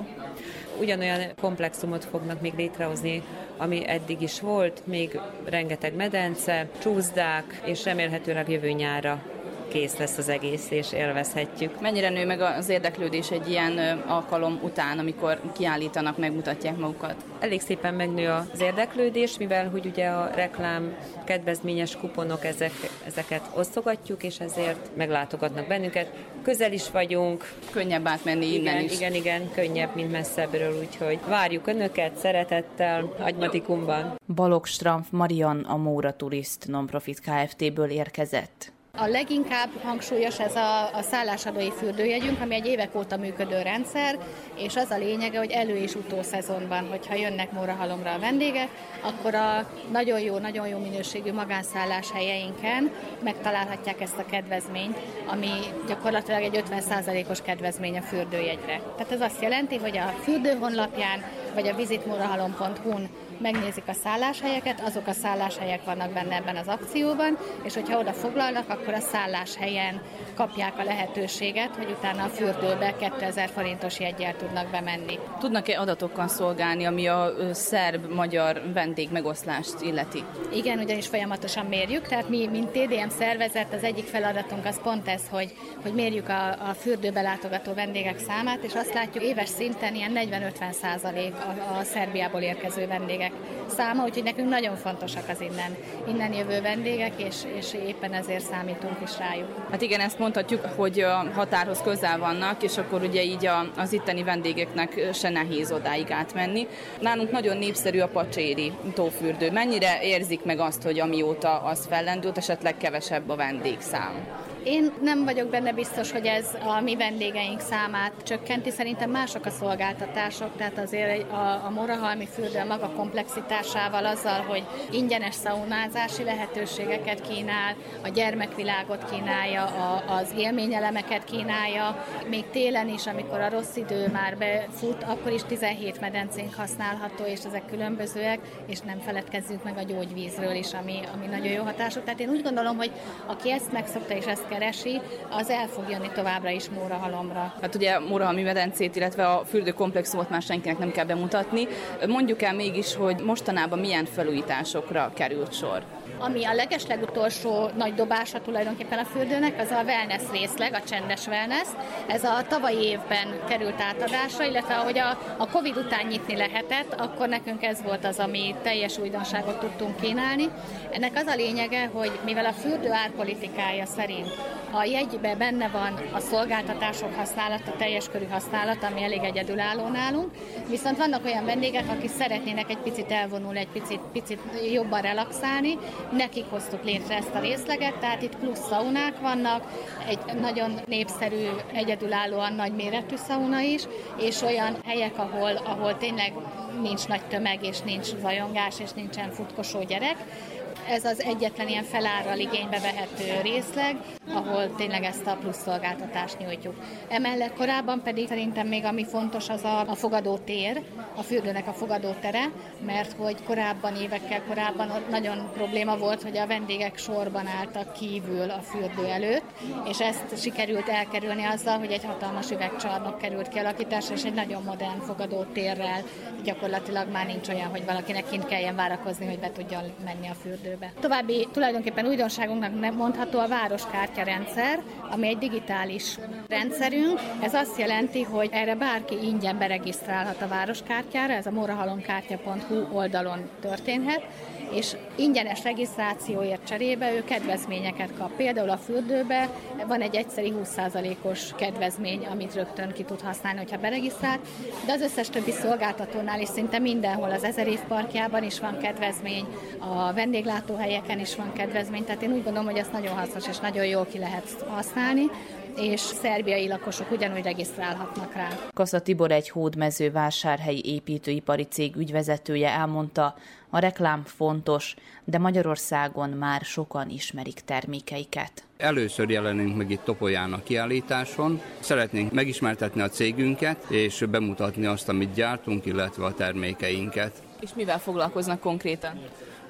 Ugyanolyan komplexumot fognak még létrehozni, ami eddig is volt, még rengeteg medence, csúszdák, és remélhetőleg jövő nyára kész lesz az egész, és élvezhetjük. Mennyire nő meg az érdeklődés egy ilyen alkalom után, amikor kiállítanak, megmutatják magukat? Elég szépen megnő az érdeklődés, mivel hogy ugye a reklám kedvezményes kuponok, ezek, ezeket osztogatjuk, és ezért meglátogatnak bennünket. Közel is vagyunk. Könnyebb átmenni igen, innen is. Igen, igen, könnyebb, mint messzebbről, úgyhogy várjuk Önöket szeretettel Agymatikumban. Balog Stramf Marian a Móra Turist Nonprofit Kft-ből érkezett. A leginkább hangsúlyos ez a, a szállásadói fürdőjegyünk, ami egy évek óta működő rendszer, és az a lényege, hogy elő- és utószezonban, hogyha jönnek Mórahalomra a vendégek, akkor a nagyon jó, nagyon jó minőségű magánszállás helyeinken megtalálhatják ezt a kedvezményt, ami gyakorlatilag egy 50%-os kedvezmény a fürdőjegyre. Tehát ez azt jelenti, hogy a fürdő honlapján vagy a visitmorahalom.hu-n megnézik a szálláshelyeket, azok a szálláshelyek vannak benne ebben az akcióban, és hogyha oda foglalnak, akkor a szálláshelyen kapják a lehetőséget, hogy utána a fürdőbe 2000 forintos jegyel tudnak bemenni. Tudnak-e adatokkal szolgálni, ami a szerb-magyar vendég megoszlást illeti? Igen, ugyanis folyamatosan mérjük, tehát mi, mint TDM szervezet, az egyik feladatunk az pont ez, hogy, hogy mérjük a, a fürdőbe látogató vendégek számát, és azt látjuk éves szinten ilyen 40-50 százalék a, a Szerbiából érkező vendégek száma, úgyhogy nekünk nagyon fontosak az innen, innen jövő vendégek, és, és éppen ezért számítunk is rájuk. Hát igen, ezt mondhatjuk, hogy a határhoz közel vannak, és akkor ugye így az itteni vendégeknek se nehéz odáig átmenni. Nálunk nagyon népszerű a pacséri tófürdő. Mennyire érzik meg azt, hogy amióta az fellendült, esetleg kevesebb a vendégszám? Én nem vagyok benne biztos, hogy ez a mi vendégeink számát csökkenti. Szerintem mások a szolgáltatások, tehát azért a, a Morahalmi fürdő maga komplexitásával azzal, hogy ingyenes szaunázási lehetőségeket kínál, a gyermekvilágot kínálja, a, az élményelemeket kínálja. Még télen is, amikor a rossz idő már befut, akkor is 17 medencénk használható, és ezek különbözőek, és nem feledkezzünk meg a gyógyvízről is, ami, ami nagyon jó hatású. Tehát én úgy gondolom, hogy aki ezt megszokta és ezt keresi, az el fog jönni továbbra is Mórahalomra. Hát ugye Mórahalmi medencét, illetve a fürdőkomplexumot már senkinek nem kell bemutatni. Mondjuk el mégis, hogy mostanában milyen felújításokra került sor. Ami a legeslegutolsó nagy dobása tulajdonképpen a fürdőnek, az a wellness részleg, a csendes wellness. Ez a tavalyi évben került átadásra, illetve ahogy a, a Covid után nyitni lehetett, akkor nekünk ez volt az, ami teljes újdonságot tudtunk kínálni. Ennek az a lényege, hogy mivel a fürdő árpolitikája szerint a jegybe benne van a szolgáltatások használata, teljes körű használat, ami elég egyedülálló nálunk, viszont vannak olyan vendégek, akik szeretnének egy picit elvonulni, egy picit, picit jobban relaxálni, nekik hoztuk létre ezt a részleget, tehát itt plusz szaunák vannak, egy nagyon népszerű, egyedülállóan nagy méretű szauna is, és olyan helyek, ahol, ahol tényleg nincs nagy tömeg, és nincs zajongás, és nincsen futkosó gyerek, ez az egyetlen ilyen felárral igénybe vehető részleg, ahol tényleg ezt a plusz szolgáltatást nyújtjuk. Emellett korábban pedig szerintem még ami fontos az a, a fogadó tér, a fürdőnek a fogadó tere, mert hogy korábban, évekkel korábban ott nagyon probléma volt, hogy a vendégek sorban álltak kívül a fürdő előtt, és ezt sikerült elkerülni azzal, hogy egy hatalmas üvegcsarnok került kialakításra, és egy nagyon modern fogadó térrel gyakorlatilag már nincs olyan, hogy valakinek kint kelljen várakozni, hogy be tudjon menni a fürdőbe. További tulajdonképpen újdonságunknak mondható a városkártya rendszer, ami egy digitális rendszerünk. Ez azt jelenti, hogy erre bárki ingyen beregisztrálhat a városkártyára, ez a morahalomkártya.hu oldalon történhet, és ingyenes regisztrációért cserébe ő kedvezményeket kap. Például a fürdőbe van egy egyszeri 20%-os kedvezmény, amit rögtön ki tud használni, hogyha beregisztrált, de az összes többi szolgáltatónál is szinte mindenhol, az Ezer év parkjában is van kedvezmény, a vendéglátóhelyeken is van kedvezmény, tehát én úgy gondolom, hogy ezt nagyon hasznos és nagyon jól ki lehet használni és szerbiai lakosok ugyanúgy regisztrálhatnak rá. Kassa Tibor egy hódmezővásárhelyi építőipari cég ügyvezetője elmondta, a reklám fontos, de Magyarországon már sokan ismerik termékeiket. Először jelenünk meg itt Topolyán a kiállításon. Szeretnénk megismertetni a cégünket, és bemutatni azt, amit gyártunk, illetve a termékeinket. És mivel foglalkoznak konkrétan?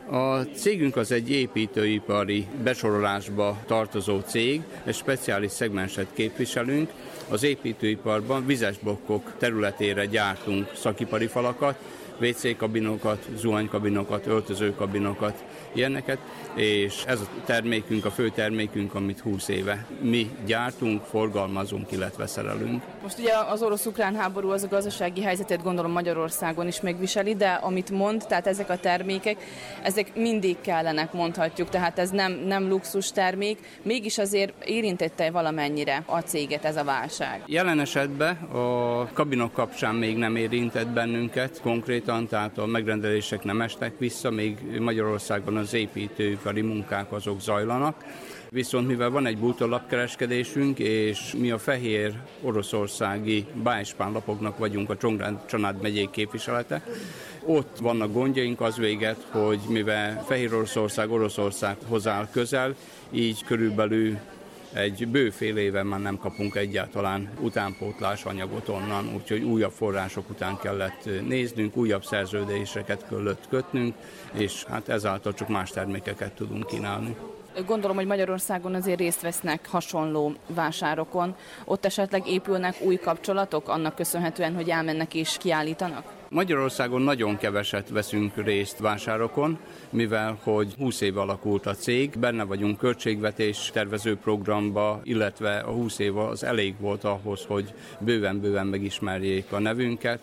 A cégünk az egy építőipari besorolásba tartozó cég, egy speciális szegmenset képviselünk. Az építőiparban vizes blokkok területére gyártunk szakipari falakat, WC kabinokat, zuhanykabinokat, öltözőkabinokat, ilyeneket, és ez a termékünk, a fő termékünk, amit 20 éve mi gyártunk, forgalmazunk, illetve szerelünk. Most ugye az orosz-ukrán háború az a gazdasági helyzetet gondolom Magyarországon is megviseli, de amit mond, tehát ezek a termékek, ezek mindig kellenek, mondhatjuk, tehát ez nem, nem luxus termék, mégis azért érintette valamennyire a céget ez a válság. Jelen esetben a kabinok kapcsán még nem érintett bennünket konkrétan, tehát a megrendelések nem estek vissza, még Magyarországon az építőipari munkák azok zajlanak. Viszont mivel van egy bútorlapkereskedésünk, és mi a fehér oroszországi bájspán lapoknak vagyunk a Csongrád megyék képviselete, ott vannak gondjaink az véget, hogy mivel Fehér Oroszország Oroszországhoz áll közel, így körülbelül egy bőfél éve már nem kapunk egyáltalán utánpótlás anyagot onnan, úgyhogy újabb források után kellett néznünk, újabb szerződéseket kellett kötnünk, és hát ezáltal csak más termékeket tudunk kínálni. Gondolom, hogy Magyarországon azért részt vesznek hasonló vásárokon. Ott esetleg épülnek új kapcsolatok annak köszönhetően, hogy elmennek és kiállítanak? Magyarországon nagyon keveset veszünk részt vásárokon, mivel hogy 20 év alakult a cég, benne vagyunk költségvetés tervező programba, illetve a 20 év az elég volt ahhoz, hogy bőven-bőven megismerjék a nevünket,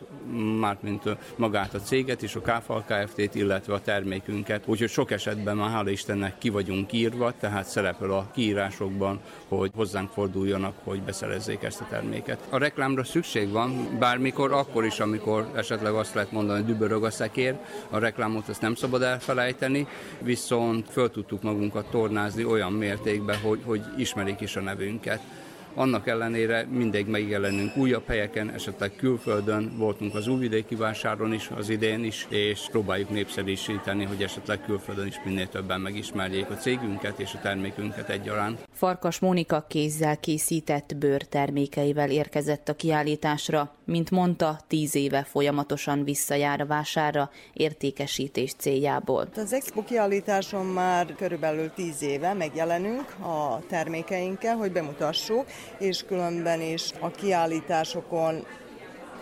mármint magát a céget és a Káfal Kft-t, illetve a termékünket. Úgyhogy sok esetben már hála Istennek ki vagyunk írva, tehát szerepel a kiírásokban, hogy hozzánk forduljanak, hogy beszerezzék ezt a terméket. A reklámra szükség van, bármikor, akkor is, amikor esetleg azt lehet mondani, hogy dübörög a szekér, a reklámot azt nem szabad elfelejteni, viszont föl tudtuk magunkat tornázni olyan mértékben, hogy, hogy ismerik is a nevünket. Annak ellenére mindig megjelenünk újabb helyeken, esetleg külföldön, voltunk az újvidéki vásáron is, az idén is, és próbáljuk népszerűsíteni, hogy esetleg külföldön is minél többen megismerjék a cégünket és a termékünket egyaránt. Farkas Mónika kézzel készített bőrtermékeivel érkezett a kiállításra. Mint mondta, tíz éve folyamatosan visszajár a vásárra értékesítés céljából. Az Expo kiállításon már körülbelül tíz éve megjelenünk a termékeinkkel, hogy bemutassuk, és különben is a kiállításokon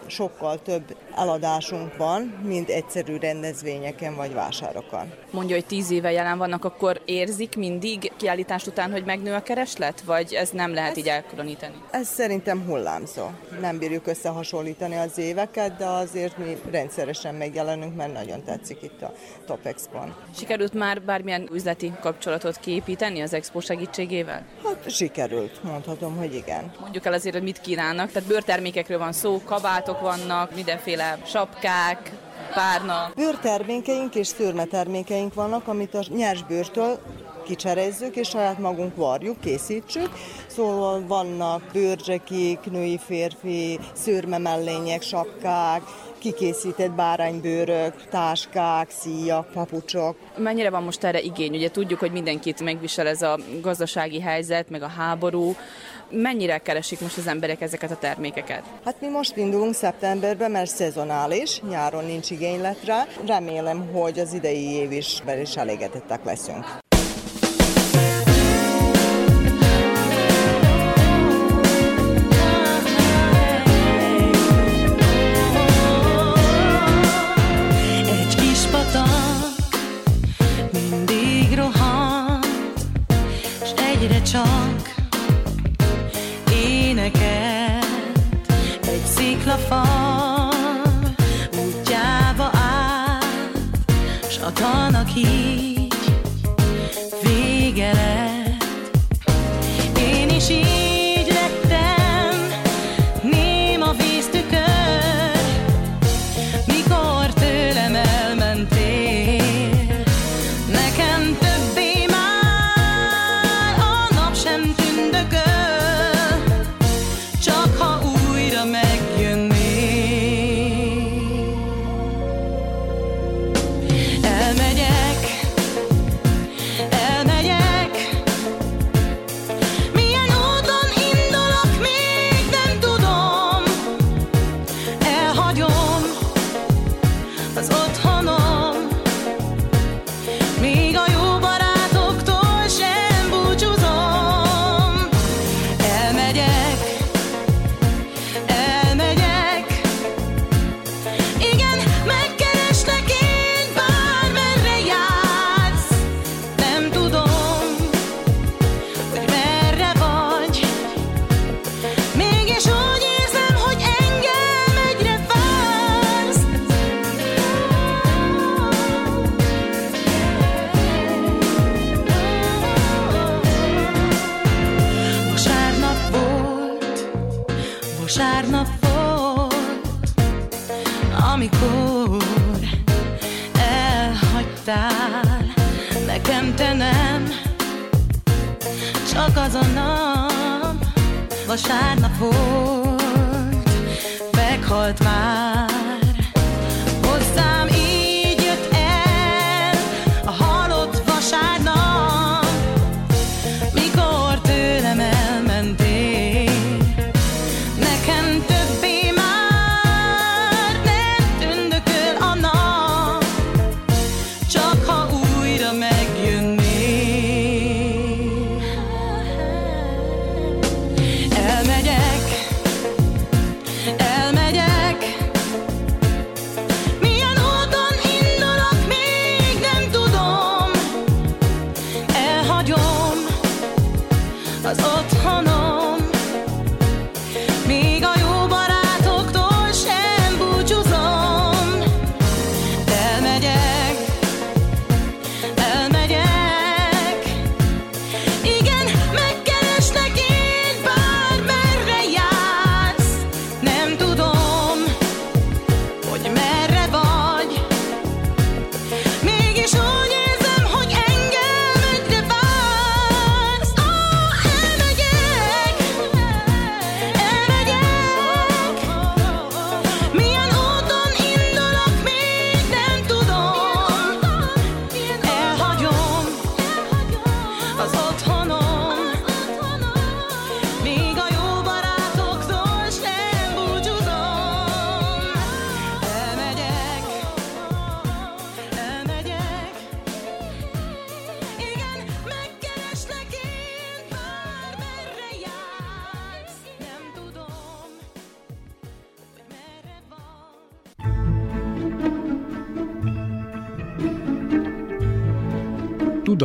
sokkal több eladásunk van, mint egyszerű rendezvényeken vagy vásárokon. Mondja, hogy tíz éve jelen vannak, akkor érzik mindig kiállítás után, hogy megnő a kereslet? Vagy ez nem lehet ez, így elkülöníteni? Ez szerintem hullámzó. Nem bírjuk összehasonlítani az éveket, de azért mi rendszeresen megjelenünk, mert nagyon tetszik itt a Top Expo-n. Sikerült már bármilyen üzleti kapcsolatot kiépíteni az Expo segítségével? Hát sikerült, mondhatom, hogy igen. Mondjuk el azért, hogy mit kínálnak. Tehát bőrtermékekről van szó, kabátok vannak, mindenféle sapkák, párna. Bőrtermékeink és szőrmetermékeink vannak, amit a nyers bőrtől kicserezzük, és saját magunk varjuk, készítsük. Szóval vannak bőrzsekik, női, férfi, szőrmemellények, sapkák, kikészített báránybőrök, táskák, szíjak, papucsok. Mennyire van most erre igény? Ugye tudjuk, hogy mindenkit megvisel ez a gazdasági helyzet, meg a háború. Mennyire keresik most az emberek ezeket a termékeket? Hát mi most indulunk szeptemberben, mert szezonális, nyáron nincs igénylet rá. Remélem, hogy az idei év is is elégedettek leszünk.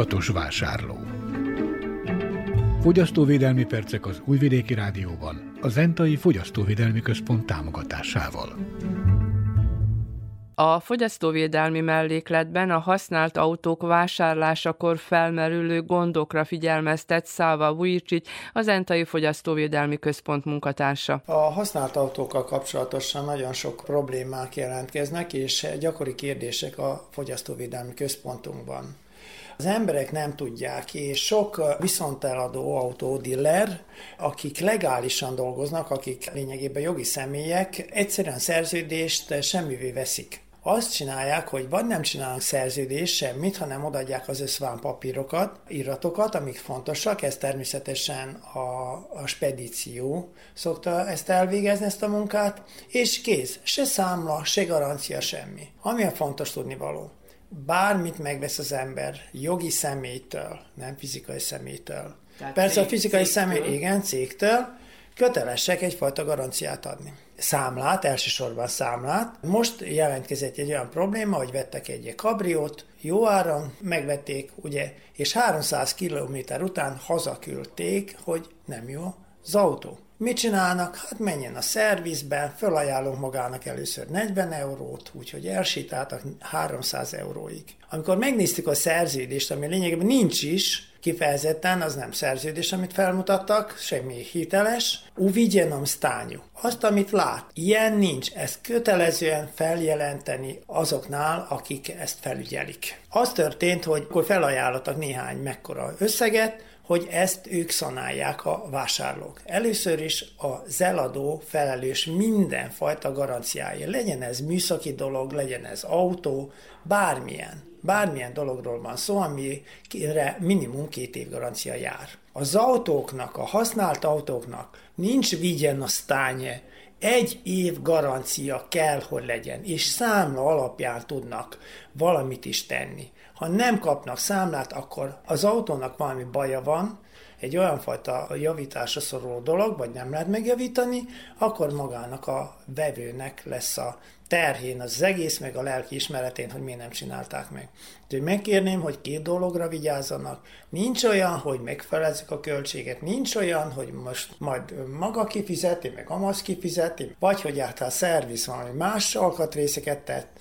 Tudatos vásárló. Fogyasztóvédelmi percek az Újvidéki Rádióban, a Zentai Fogyasztóvédelmi Központ támogatásával. A fogyasztóvédelmi mellékletben a használt autók vásárlásakor felmerülő gondokra figyelmeztet Szálva Vujicsics, az Entai Fogyasztóvédelmi Központ munkatársa. A használt autókkal kapcsolatosan nagyon sok problémák jelentkeznek, és gyakori kérdések a Fogyasztóvédelmi Központunkban. Az emberek nem tudják, és sok viszonteladó autódiller, akik legálisan dolgoznak, akik lényegében jogi személyek, egyszerűen szerződést semmivé veszik azt csinálják, hogy vagy nem csinálnak szerződést, semmit, hanem odaadják az összván papírokat, iratokat, amik fontosak, ez természetesen a, a spedíció szokta ezt elvégezni, ezt a munkát, és kész, se számla, se garancia, semmi. Ami a fontos tudnivaló. Bármit megvesz az ember jogi személytől, nem fizikai személytől. Tehát Persze a fizikai cégtől. személy, igen, cégtől, kötelesek egyfajta garanciát adni számlát, elsősorban számlát. Most jelentkezett egy olyan probléma, hogy vettek egy kabriót, jó áron megvették, ugye, és 300 km után hazaküldték, hogy nem jó az autó. Mit csinálnak? Hát menjen a szervizbe, felajánlunk magának először 40 eurót, úgyhogy elsítáltak 300 euróig. Amikor megnéztük a szerződést, ami lényegében nincs is, kifejezetten, az nem szerződés, amit felmutattak, semmi hiteles, uvidjenom stányu. Azt, amit lát, ilyen nincs, ezt kötelezően feljelenteni azoknál, akik ezt felügyelik. Az történt, hogy akkor felajánlottak néhány mekkora összeget, hogy ezt ők szanálják a vásárlók. Először is a zeladó felelős mindenfajta garanciáért. Legyen ez műszaki dolog, legyen ez autó, bármilyen. Bármilyen dologról van szó, amire minimum két év garancia jár. Az autóknak, a használt autóknak nincs vigyen a stánye, egy év garancia kell, hogy legyen, és számla alapján tudnak valamit is tenni. Ha nem kapnak számlát, akkor az autónak valami baja van, egy olyan fajta javításra szoruló dolog, vagy nem lehet megjavítani, akkor magának a vevőnek lesz a terhén az egész, meg a lelki ismeretén, hogy miért nem csinálták meg. Úgyhogy megkérném, hogy két dologra vigyázzanak. Nincs olyan, hogy megfelezzük a költséget, nincs olyan, hogy most majd maga kifizeti, meg Amaz kifizeti, vagy hogy által szerviz valami más alkatrészeket tett,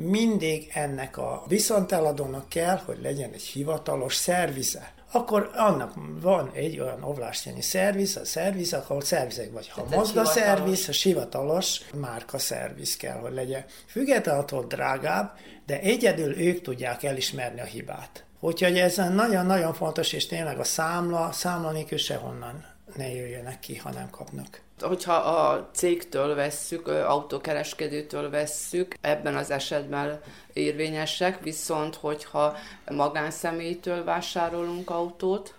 mindig ennek a viszonteladónak kell, hogy legyen egy hivatalos szervize akkor annak van egy olyan ovlástjányi szerviz, a szerviz, ahol szervizek vagy. Ha mozga szerviz, a sivatalos márka szerviz kell, hogy legyen. Függetlenül attól drágább, de egyedül ők tudják elismerni a hibát. Úgyhogy ez nagyon-nagyon fontos, és tényleg a számla, számla nélkül sehonnan ne jöjjenek ki, ha nem kapnak hogyha a cégtől vesszük, autókereskedőtől vesszük, ebben az esetben érvényesek, viszont hogyha magánszemélytől vásárolunk autót?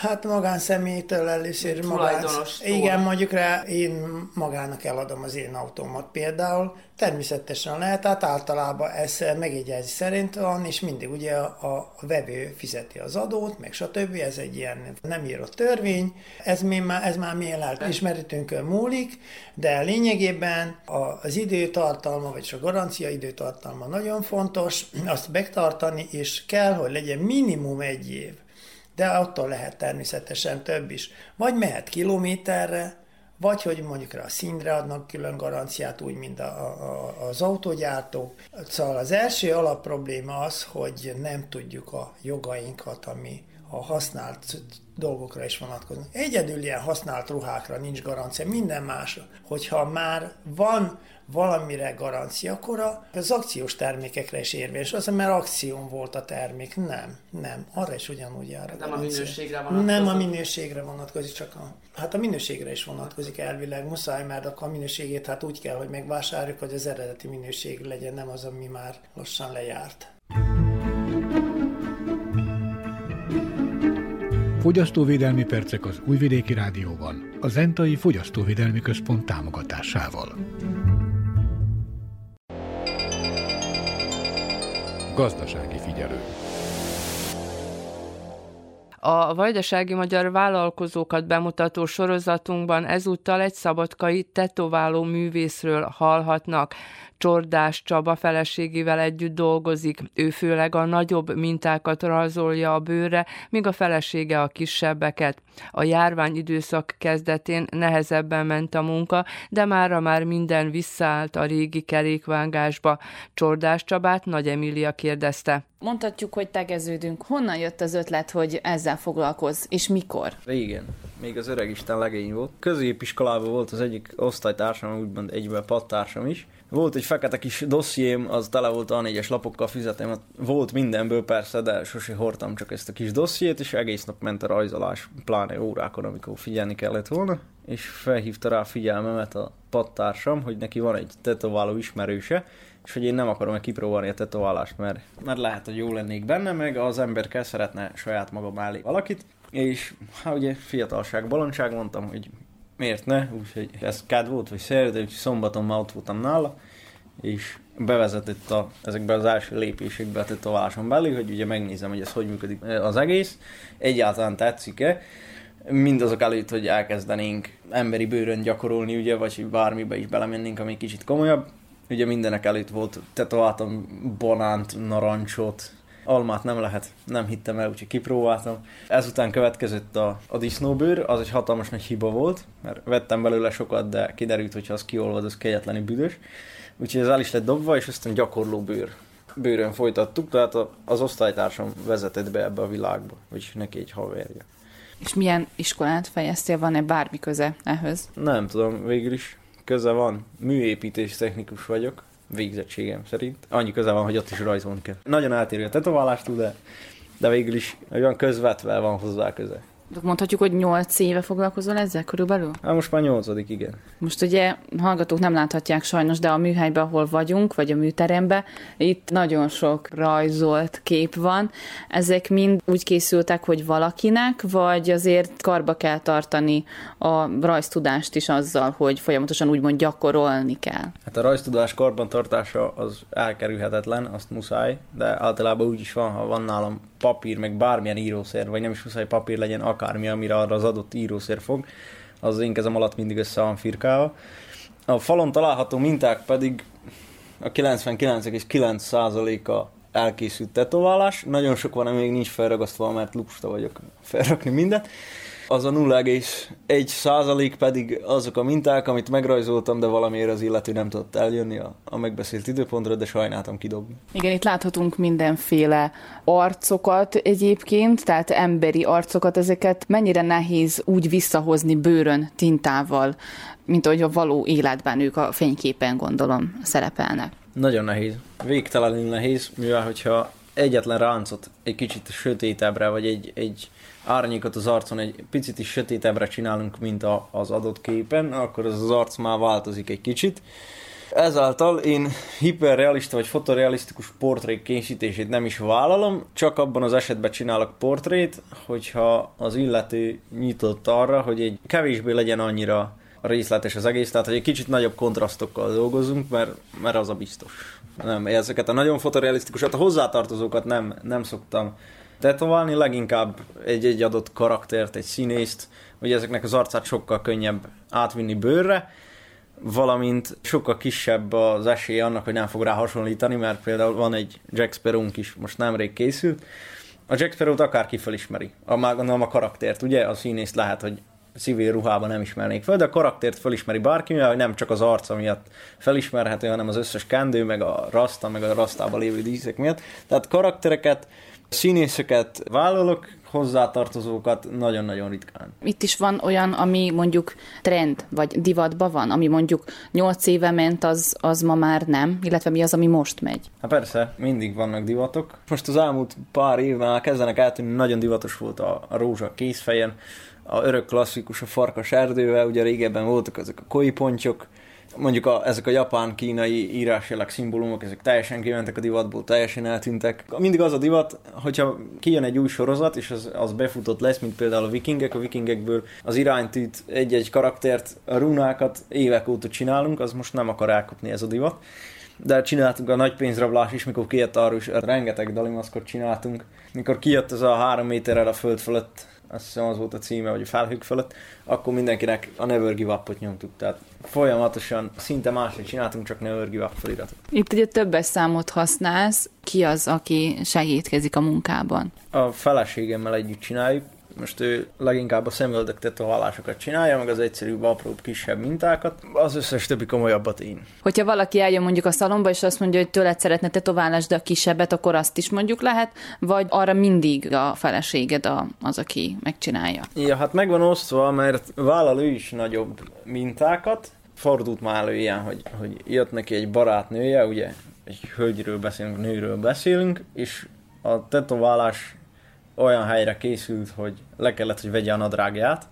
Hát magánszemélytől először magán... Igen, mondjuk rá én magának eladom az én autómat például. Természetesen lehet, tehát általában ez megjegyezi szerint van, és mindig ugye a, vevő fizeti az adót, meg stb. Ez egy ilyen nem írott törvény. Ez, mi már, ez már milyen ismeretünkön múlik, de lényegében az időtartalma, vagy a garancia időtartalma nagyon fontos, azt megtartani, és kell, hogy legyen minimum egy év. De attól lehet természetesen több is. Vagy mehet kilométerre, vagy hogy mondjuk a színre adnak külön garanciát, úgy, mint a, a, az autógyártók. Szóval az első alapprobléma az, hogy nem tudjuk a jogainkat, ami a használt dolgokra is vonatkoznak. Egyedül ilyen használt ruhákra nincs garancia, minden másra. Hogyha már van valamire garancia, akkor az akciós termékekre is érvényes. Az, mert akción volt a termék. Nem, nem. Arra is ugyanúgy jár a Nem a minőségre vonatkozik? Nem a minőségre vonatkozik, csak a... Hát a minőségre is vonatkozik elvileg. Muszáj, mert akkor a minőségét hát úgy kell, hogy megvásárjuk, hogy az eredeti minőség legyen, nem az, ami már lassan lejárt. Fogyasztóvédelmi percek az Újvidéki Rádióban, a Zentai Fogyasztóvédelmi Központ támogatásával. Gazdasági figyelő a vajdasági magyar vállalkozókat bemutató sorozatunkban ezúttal egy szabadkai tetováló művészről hallhatnak. Csordás Csaba feleségével együtt dolgozik. Ő főleg a nagyobb mintákat rajzolja a bőre, míg a felesége a kisebbeket. A járvány időszak kezdetén nehezebben ment a munka, de mára már minden visszaállt a régi kerékvágásba. Csordás Csabát Nagy Emília kérdezte. Mondhatjuk, hogy tegeződünk. Honnan jött az ötlet, hogy ezzel foglalkoz, és mikor? Régen, még az öreg Isten legény volt. Középiskolában volt az egyik osztálytársam, úgymond egyben pattársam is. Volt egy fekete kis dossziém, az tele volt A4-es lapokkal fizetem, volt mindenből persze, de sose hordtam csak ezt a kis dossziét, és egész nap ment a rajzolás, pláne órákon, amikor figyelni kellett volna, és felhívta rá a figyelmemet a pattársam, hogy neki van egy tetováló ismerőse, és hogy én nem akarom kipróbálni a tetoválást, mert, mert lehet, hogy jó lennék benne, meg az ember kell szeretne saját maga mellé valakit, és hát ugye fiatalság, bolondság mondtam, hogy miért ne, úgyhogy ez kád volt, vagy szerda, úgyhogy szombaton már ott voltam nála, és bevezetett a, ezekbe az első lépésekbe a tetováláson belül, hogy ugye megnézem, hogy ez hogy működik az egész, egyáltalán tetszik-e, mindazok előtt, hogy elkezdenénk emberi bőrön gyakorolni, ugye, vagy bármibe is belemennénk, ami kicsit komolyabb. Ugye mindenek előtt volt, tetováltam banánt, narancsot, almát nem lehet, nem hittem el, úgyhogy kipróbáltam. Ezután következett a, a disznóbőr, az egy hatalmas nagy hiba volt, mert vettem belőle sokat, de kiderült, hogy ha az kiolvad, az kegyetlenül büdös. Úgyhogy ez el is lett dobva, és aztán gyakorló bőr. Bőrön folytattuk, tehát az osztálytársam vezetett be ebbe a világba, vagyis neki egy haverja. És milyen iskolát fejeztél, van-e bármi köze ehhez? Nem tudom, végül is köze van. Műépítés technikus vagyok, végzettségem szerint. Annyi köze van, hogy ott is rajzolni kell. Nagyon eltérő a tetoválástól, de, de végül is olyan közvetve van hozzá köze. Mondhatjuk, hogy 8 éve foglalkozol ezzel körülbelül? Hát most már 8 igen. Most ugye hallgatók nem láthatják sajnos, de a műhelyben, ahol vagyunk, vagy a műteremben, itt nagyon sok rajzolt kép van. Ezek mind úgy készültek, hogy valakinek, vagy azért karba kell tartani a rajztudást is azzal, hogy folyamatosan úgymond gyakorolni kell? Hát a rajztudás karbantartása az elkerülhetetlen, azt muszáj, de általában úgy is van, ha van nálam papír, meg bármilyen írószer, vagy nem is muszáj papír legyen, akármi, amire arra az adott írószer fog, az én kezem alatt mindig össze van firkálva. A falon található minták pedig a 99,9%-a elkészült tetoválás. Nagyon sok van, ami még nincs felragasztva, mert lusta vagyok felrakni mindent az a 0,1 százalék pedig azok a minták, amit megrajzoltam, de valamiért az illető nem tudott eljönni a, a megbeszélt időpontra, de sajnáltam kidobni. Igen, itt láthatunk mindenféle arcokat egyébként, tehát emberi arcokat, ezeket mennyire nehéz úgy visszahozni bőrön, tintával, mint ahogy a való életben ők a fényképen gondolom szerepelnek. Nagyon nehéz. Végtelenül nehéz, mivel hogyha egyetlen ráncot egy kicsit sötétebbre, vagy egy, egy árnyékot az arcon egy picit is sötétebbre csinálunk, mint a, az adott képen, akkor az az arc már változik egy kicsit. Ezáltal én hiperrealista vagy fotorealisztikus portrék készítését nem is vállalom, csak abban az esetben csinálok portrét, hogyha az illető nyitott arra, hogy egy kevésbé legyen annyira részletes az egész, tehát hogy egy kicsit nagyobb kontrasztokkal dolgozunk, mert, mert az a biztos. Nem, ezeket a nagyon fotorealisztikusat, a hozzátartozókat nem, nem szoktam tetoválni, leginkább egy-egy adott karaktert, egy színészt, hogy ezeknek az arcát sokkal könnyebb átvinni bőrre, valamint sokkal kisebb az esély annak, hogy nem fog rá hasonlítani, mert például van egy Jack sparrow is, most nemrég készült, a Jack Sparrow-t akárki felismeri, a, nem a karaktert, ugye? A színészt lehet, hogy civil ruhában nem ismernék fel, de a karaktert felismeri bárki, mivel nem csak az arca miatt felismerhető, hanem az összes kendő, meg a rasta, meg a rasztában lévő díszek miatt. Tehát karaktereket Színészeket vállalok, hozzátartozókat nagyon-nagyon ritkán. Itt is van olyan, ami mondjuk trend, vagy divatban van, ami mondjuk 8 éve ment, az, az ma már nem, illetve mi az, ami most megy? Hát persze, mindig vannak divatok. Most az elmúlt pár évben kezdenek eltűnni, nagyon divatos volt a, a rózsa kézfejen, a örök klasszikus a farkas erdővel, ugye régebben voltak ezek a koi pontyok, mondjuk a, ezek a japán-kínai írásjelek szimbólumok, ezek teljesen kimentek a divatból, teljesen eltűntek. Mindig az a divat, hogyha kijön egy új sorozat, és az, az befutott lesz, mint például a vikingek, a vikingekből az iránytűt, egy-egy karaktert, a runákat évek óta csinálunk, az most nem akar elkapni ez a divat. De csináltunk a nagy pénzrablás is, mikor kijött arra is, rengeteg dalimaszkot csináltunk. Mikor kijött ez a három méterrel a föld fölött azt hiszem az volt a címe, vagy a felhők fölött, akkor mindenkinek a Never Give Up-ot nyomtuk, tehát folyamatosan szinte máshogy csináltunk, csak Never Give Up feliratot. Itt ugye többes számot használsz, ki az, aki segítkezik a munkában? A feleségemmel együtt csináljuk, most ő leginkább a szemöldök tetoválásokat csinálja, meg az egyszerűbb, apróbb, kisebb mintákat. Az összes többi komolyabbat én. Hogyha valaki eljön mondjuk a szalomba, és azt mondja, hogy tőled szeretne tetoválást, de a kisebbet, akkor azt is mondjuk lehet, vagy arra mindig a feleséged az, aki megcsinálja? Ja, hát megvan osztva, mert vállal ő is nagyobb mintákat. Fordult már elő ilyen, hogy, hogy jött neki egy barátnője, ugye egy hölgyről beszélünk, nőről beszélünk, és a tetoválás olyan helyre készült, hogy le kellett, hogy vegye a nadrágját,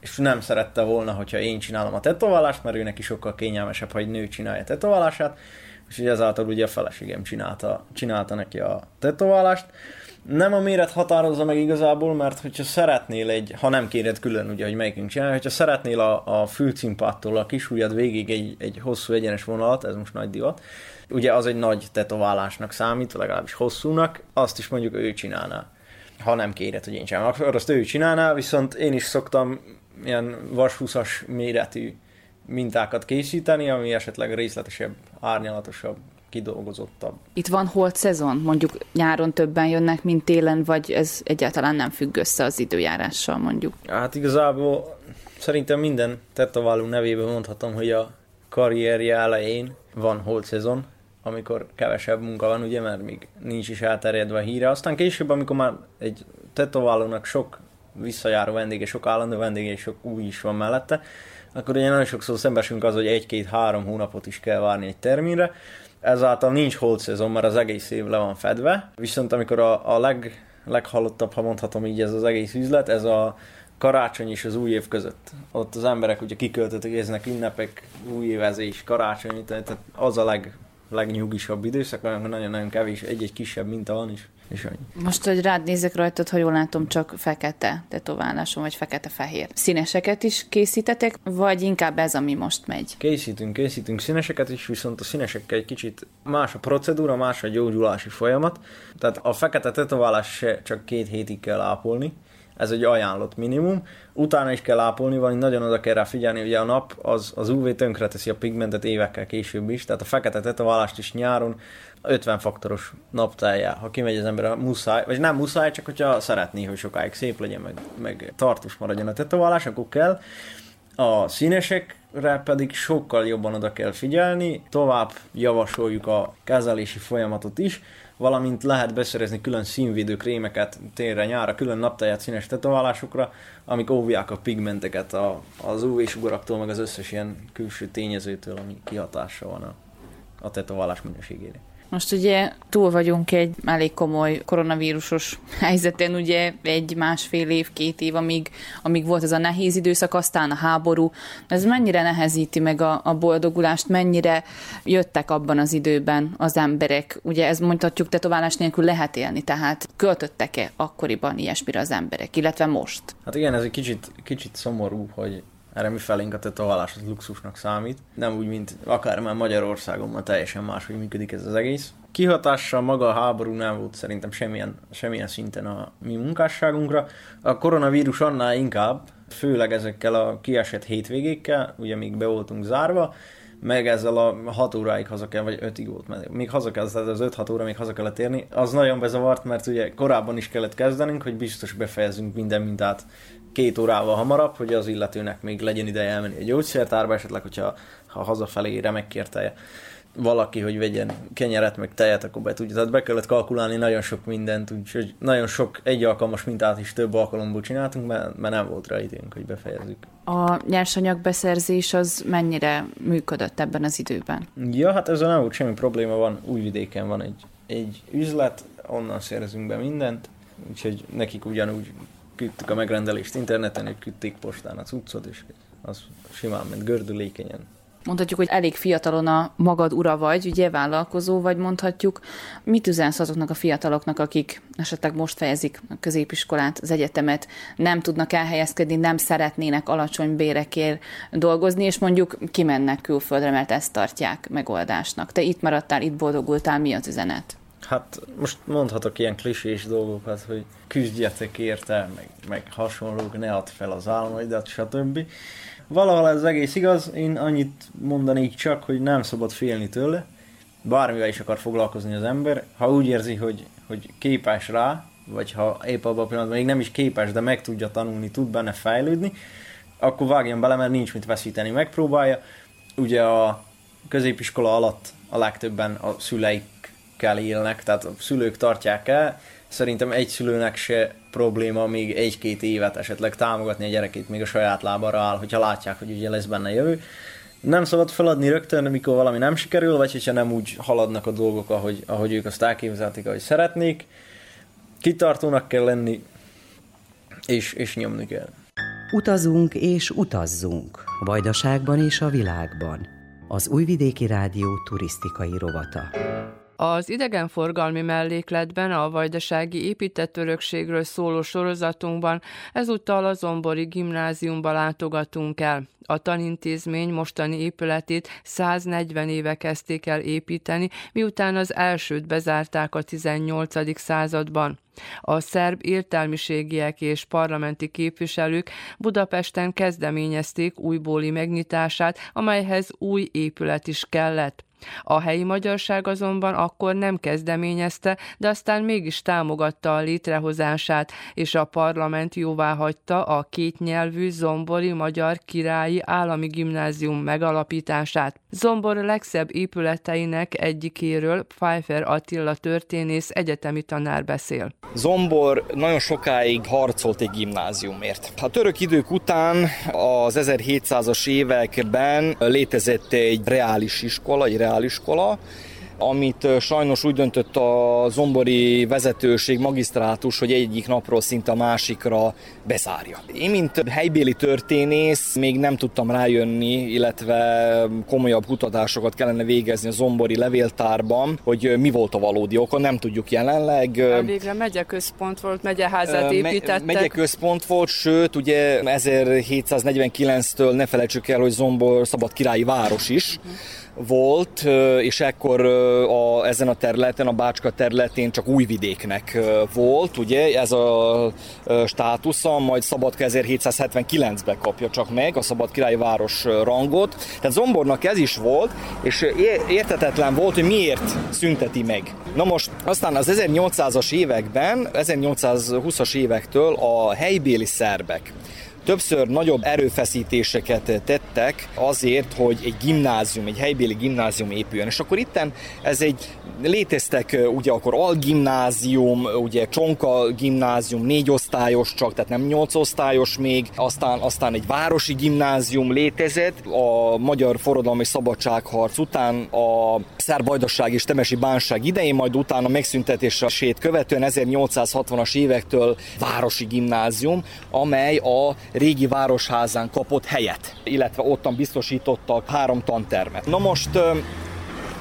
és nem szerette volna, hogyha én csinálom a tetoválást, mert ő neki sokkal kényelmesebb, ha egy nő csinálja a tetoválását, ugye ezáltal ugye a feleségem csinálta, csinálta neki a tetoválást. Nem a méret határozza meg igazából, mert hogyha szeretnél egy, ha nem kéred külön ugye, hogy melyikünk csinálja, hogyha szeretnél a, a fülcimpáttól a kisújad végig egy, egy hosszú egyenes vonalat, ez most nagy divat, ugye az egy nagy tetoválásnak számít, legalábbis hosszúnak, azt is mondjuk ő csinálná ha nem kéred, hogy én csinálom. Akkor azt ő csinálná, viszont én is szoktam ilyen vashuszas méretű mintákat készíteni, ami esetleg részletesebb, árnyalatosabb, kidolgozottabb. Itt van holt szezon? Mondjuk nyáron többen jönnek, mint télen, vagy ez egyáltalán nem függ össze az időjárással mondjuk? Hát igazából szerintem minden tetováló nevében mondhatom, hogy a karrierje elején van holt szezon, amikor kevesebb munka van, ugye, mert még nincs is elterjedve a híre. Aztán később, amikor már egy tetoválónak sok visszajáró vendége, sok állandó vendége és sok új is van mellette, akkor ugye nagyon sokszor szembesünk az, hogy egy-két-három hónapot is kell várni egy terminre. Ezáltal nincs hold szezon, mert az egész év le van fedve. Viszont amikor a, a leg, leghalottabb, ha mondhatom így, ez az egész üzlet, ez a karácsony és az új év között. Ott az emberek ugye kiköltöttek, érznek ünnepek, új évezés, karácsony, tehát az a leg, legnyugisabb időszak, amikor nagyon-nagyon kevés, egy-egy kisebb minta van is. És annyi. Most, hogy rád nézek rajtad, ha jól látom, csak fekete tetováláson, vagy fekete-fehér. Színeseket is készítetek, vagy inkább ez, ami most megy? Készítünk, készítünk színeseket is, viszont a színesekkel egy kicsit más a procedúra, más a gyógyulási folyamat. Tehát a fekete tetoválás se csak két hétig kell ápolni, ez egy ajánlott minimum. Utána is kell ápolni, vagy nagyon oda kell rá figyelni, ugye a nap az, az UV teszi a pigmentet évekkel később is, tehát a fekete tetoválást is nyáron 50 faktoros naptájá, ha kimegy az ember a muszáj, vagy nem muszáj, csak hogyha szeretné, hogy sokáig szép legyen, meg, meg tartós maradjon a tetoválás, akkor kell. A színesekre pedig sokkal jobban oda kell figyelni, tovább javasoljuk a kezelési folyamatot is, valamint lehet beszerezni külön színvédő krémeket térre, nyára, külön naptáját színes tetoválásokra, amik óvják a pigmenteket a, az UV-sugaraktól, meg az összes ilyen külső tényezőtől, ami kihatása van a, a tetoválás minőségére. Most ugye túl vagyunk egy elég komoly koronavírusos helyzeten, ugye egy másfél év, két év, amíg, amíg volt ez a nehéz időszak, aztán a háború. Ez mennyire nehezíti meg a, a boldogulást, mennyire jöttek abban az időben az emberek? Ugye ez mondhatjuk tetoválás nélkül lehet élni, tehát költöttek-e akkoriban ilyesmire az emberek, illetve most? Hát igen, ez egy kicsit, kicsit szomorú, hogy erre mi felénk a tetoválás az luxusnak számít. Nem úgy, mint akár már Magyarországon, már teljesen máshogy működik ez az egész. Kihatással maga a háború nem volt szerintem semmilyen, semmilyen szinten a mi munkásságunkra. A koronavírus annál inkább, főleg ezekkel a kiesett hétvégékkel, ugye még be voltunk zárva, meg ezzel a 6 óráig haza kell, vagy 5-ig volt, mert még haza kell, tehát az 5-6 óra még haza kellett érni, az nagyon bezavart, mert ugye korábban is kellett kezdenünk, hogy biztos befejezünk minden mintát két órával hamarabb, hogy az illetőnek még legyen ideje elmenni a gyógyszertárba, esetleg, hogyha ha hazafelé remekérte valaki, hogy vegyen kenyeret, meg tejet, akkor be tudja. Tehát be kellett kalkulálni nagyon sok mindent, úgyhogy nagyon sok egy alkalmas mintát is több alkalomból csináltunk, mert, mert nem volt rá időnk, hogy befejezzük. A nyersanyagbeszerzés az mennyire működött ebben az időben? Ja, hát ezzel nem volt semmi probléma, van újvidéken van egy, egy üzlet, onnan szerzünk be mindent, úgyhogy nekik ugyanúgy küldtük a megrendelést interneten, ők küldték postán a cuccot, és az simán ment gördülékenyen. Mondhatjuk, hogy elég fiatalon a magad ura vagy, ugye vállalkozó vagy mondhatjuk. Mit üzensz azoknak a fiataloknak, akik esetleg most fejezik a középiskolát, az egyetemet, nem tudnak elhelyezkedni, nem szeretnének alacsony bérekért dolgozni, és mondjuk kimennek külföldre, mert ezt tartják megoldásnak. Te itt maradtál, itt boldogultál, mi az üzenet? Hát most mondhatok ilyen klisés dolgokat, hogy küzdjetek érte, meg, meg hasonlók, ne add fel az álmaidat, stb. Valahol ez egész igaz, én annyit mondanék csak, hogy nem szabad félni tőle, bármivel is akar foglalkozni az ember, ha úgy érzi, hogy, hogy képes rá, vagy ha épp abban a pillanatban még nem is képes, de meg tudja tanulni, tud benne fejlődni, akkor vágjon bele, mert nincs mit veszíteni, megpróbálja. Ugye a középiskola alatt a legtöbben a szüleikkel élnek, tehát a szülők tartják el, szerintem egy szülőnek se probléma még egy-két évet esetleg támogatni a gyerekét, még a saját lábára áll, hogyha látják, hogy ugye lesz benne jövő. Nem szabad feladni rögtön, amikor valami nem sikerül, vagy hogyha nem úgy haladnak a dolgok, ahogy, ahogy ők azt elképzelték, ahogy szeretnék. Kitartónak kell lenni, és, és nyomni kell. Utazunk és utazzunk, Vajdaságban és a világban. Az Újvidéki Rádió turisztikai rovata. Az idegenforgalmi mellékletben a vajdasági épített örökségről szóló sorozatunkban ezúttal a Zombori gimnáziumba látogatunk el. A tanintézmény mostani épületét 140 éve kezdték el építeni, miután az elsőt bezárták a 18. században. A szerb értelmiségiek és parlamenti képviselők Budapesten kezdeményezték újbóli megnyitását, amelyhez új épület is kellett. A helyi magyarság azonban akkor nem kezdeményezte, de aztán mégis támogatta a létrehozását, és a parlament jóvá hagyta a kétnyelvű Zombori Magyar Királyi Állami Gimnázium megalapítását. Zombor legszebb épületeinek egyikéről Pfeiffer Attila történész egyetemi tanár beszél. Zombor nagyon sokáig harcolt egy gimnáziumért. A török idők után az 1700-as években létezett egy reális iskola, egy reáliskola, amit sajnos úgy döntött a zombori vezetőség, magisztrátus, hogy egyik napról szinte a másikra bezárja. Én, mint helybéli történész, még nem tudtam rájönni, illetve komolyabb kutatásokat kellene végezni a zombori levéltárban, hogy mi volt a valódi oka, nem tudjuk jelenleg. Végre megyeközpont volt, megyeházat építettek. Megyeközpont volt, sőt, ugye 1749-től ne felejtsük el, hogy Zombor szabad királyi város is. Uh-huh volt, és ekkor a, ezen a területen, a Bácska területén csak újvidéknek volt, ugye, ez a státusza, majd Szabadka 1779-ben kapja csak meg a Szabad Királyi Város rangot. Tehát Zombornak ez is volt, és értetetlen volt, hogy miért szünteti meg. Na most aztán az 1800-as években, 1820-as évektől a helybéli szerbek többször nagyobb erőfeszítéseket tettek azért, hogy egy gimnázium, egy helybéli gimnázium épüljön. És akkor itten ez egy, léteztek ugye akkor algimnázium, ugye Csonka gimnázium, négy osztályos csak, tehát nem nyolc osztályos még, aztán, aztán egy városi gimnázium létezett, a magyar forradalmi szabadságharc után a szerb vajdaság és temesi bánság idején, majd utána megszüntetésre sét követően 1860-as évektől városi gimnázium, amely a régi városházán kapott helyet, illetve ottan biztosítottak három tantermet. Na most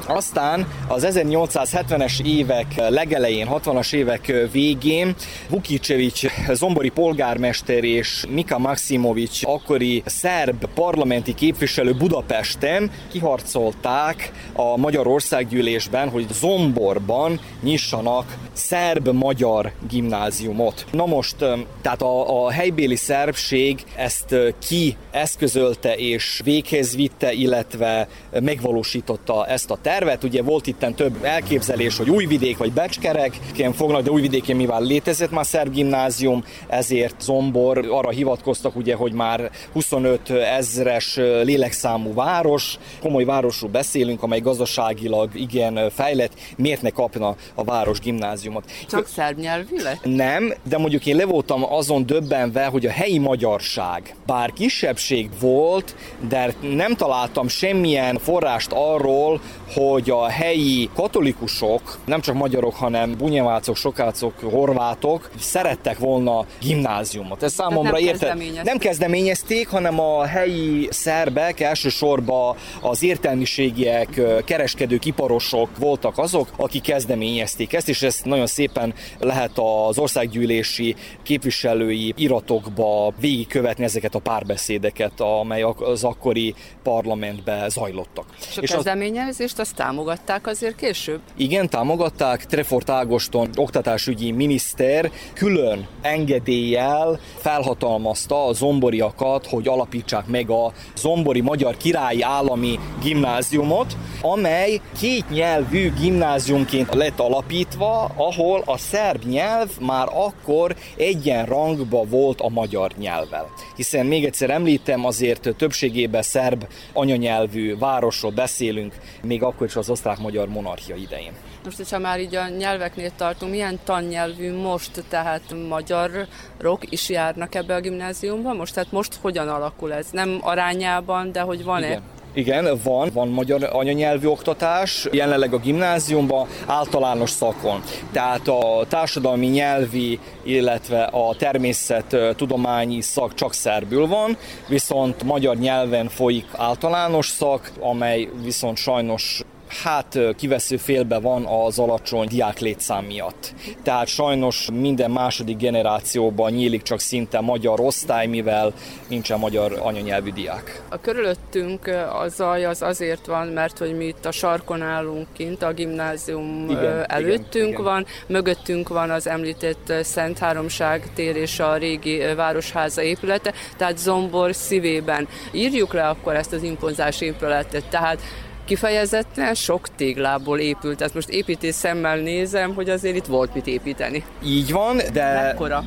aztán az 1870-es évek legelején, 60-as évek végén Vukicevics zombori polgármester és Mika Maximovics akkori szerb parlamenti képviselő Budapesten kiharcolták a Magyar Országgyűlésben, hogy Zomborban nyissanak szerb-magyar gimnáziumot. Na most, tehát a, a helybéli szerbség ezt ki eszközölte és véghez vitte, illetve megvalósította ezt a tervet tervet, ugye volt itt több elképzelés, hogy Újvidék vagy Becskerek, ilyen fognak, de Újvidékén mivel létezett már szerb gimnázium, ezért Zombor arra hivatkoztak, ugye, hogy már 25 ezres lélekszámú város, komoly városról beszélünk, amely gazdaságilag igen fejlett, miért ne kapna a város gimnáziumot? Csak szerb nyelvű lett? Nem, de mondjuk én le voltam azon döbbenve, hogy a helyi magyarság, bár kisebbség volt, de nem találtam semmilyen forrást arról, hogy a helyi katolikusok, nem csak magyarok, hanem bunyevácok, sokácok, horvátok szerettek volna gimnáziumot. Ez számomra nem érte... Nem kezdeményezték, hanem a helyi szerbek, elsősorban az értelmiségiek, kereskedők, iparosok voltak azok, akik kezdeményezték ezt, és ezt nagyon szépen lehet az országgyűlési képviselői iratokba végigkövetni ezeket a párbeszédeket, amely az akkori parlamentbe zajlottak. És a és kezdeményezést azt támogatták azért később? Igen, támogatták. Trefort Ágoston, oktatásügyi miniszter külön engedéllyel felhatalmazta a zomboriakat, hogy alapítsák meg a Zombori Magyar Királyi Állami Gimnáziumot, amely két nyelvű gimnáziumként lett alapítva, ahol a szerb nyelv már akkor egyenrangba volt a magyar nyelvvel. Hiszen még egyszer említem, azért többségében szerb anyanyelvű városról beszélünk, még akkor is az osztrák-magyar monarchia idején. Most, hogyha már így a nyelveknél tartunk, milyen tannyelvű most, tehát magyarok is járnak ebbe a gimnáziumba? Most, tehát most hogyan alakul ez? Nem arányában, de hogy van-e? Igen. Igen, van, van magyar anyanyelvű oktatás, jelenleg a gimnáziumban általános szakon. Tehát a társadalmi nyelvi, illetve a természet tudományi szak csak szerbül van, viszont magyar nyelven folyik általános szak, amely viszont sajnos hát kivesző félbe van az alacsony diák létszám miatt. Tehát sajnos minden második generációban nyílik csak szinte magyar osztály, mivel nincsen magyar anyanyelvű diák. A körülöttünk a zaj az azért van, mert hogy mi itt a sarkon állunk kint, a gimnázium igen, előttünk igen, van, igen. mögöttünk van az említett Szent Háromság tér és a régi városháza épülete, tehát Zombor szívében. Írjuk le akkor ezt az impozáns épületet, tehát kifejezetten sok téglából épült. Tehát most építés szemmel nézem, hogy azért itt volt mit építeni. Így van, de... Mekkora?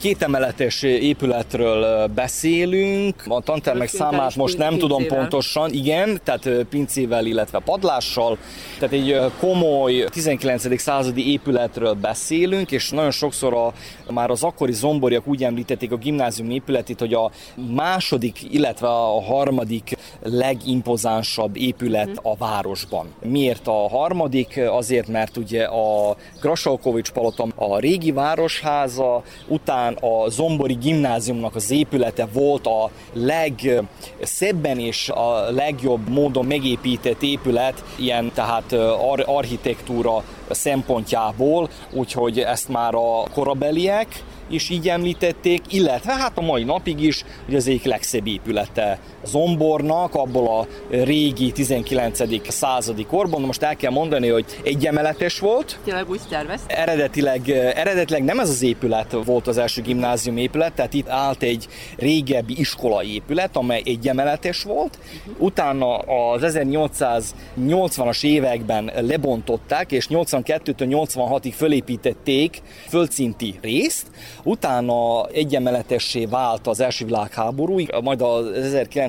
Kétemeletes épületről beszélünk, a tantermek számát most nem pincével. tudom pontosan, igen, tehát pincével, illetve padlással, tehát egy komoly 19. századi épületről beszélünk, és nagyon sokszor a, már az akkori zomboriak úgy említették a gimnázium épületét, hogy a második, illetve a harmadik legimpozánsabb épület mhm. a városban. Miért a harmadik? Azért, mert ugye a Grasalkovics palota a régi városháza, után a Zombori gimnáziumnak az épülete volt a legszebben és a legjobb módon megépített épület, ilyen tehát ar- architektúra szempontjából, úgyhogy ezt már a korabeliek is így említették, illetve hát a mai napig is, hogy az egyik legszebb épülete Zombornak, abból a régi 19. századi korban. Most el kell mondani, hogy egy emeletes volt. Tényleg úgy tervez? Eredetileg, eredetileg nem ez az épület volt az első gimnázium épület, tehát itt állt egy régebbi iskolai épület, amely egy emeletes volt. Uh-huh. Utána az 1880-as években lebontották, és 82-től 86-ig fölépítették földszinti részt, Utána egyemeletessé vált az első világháború, majd az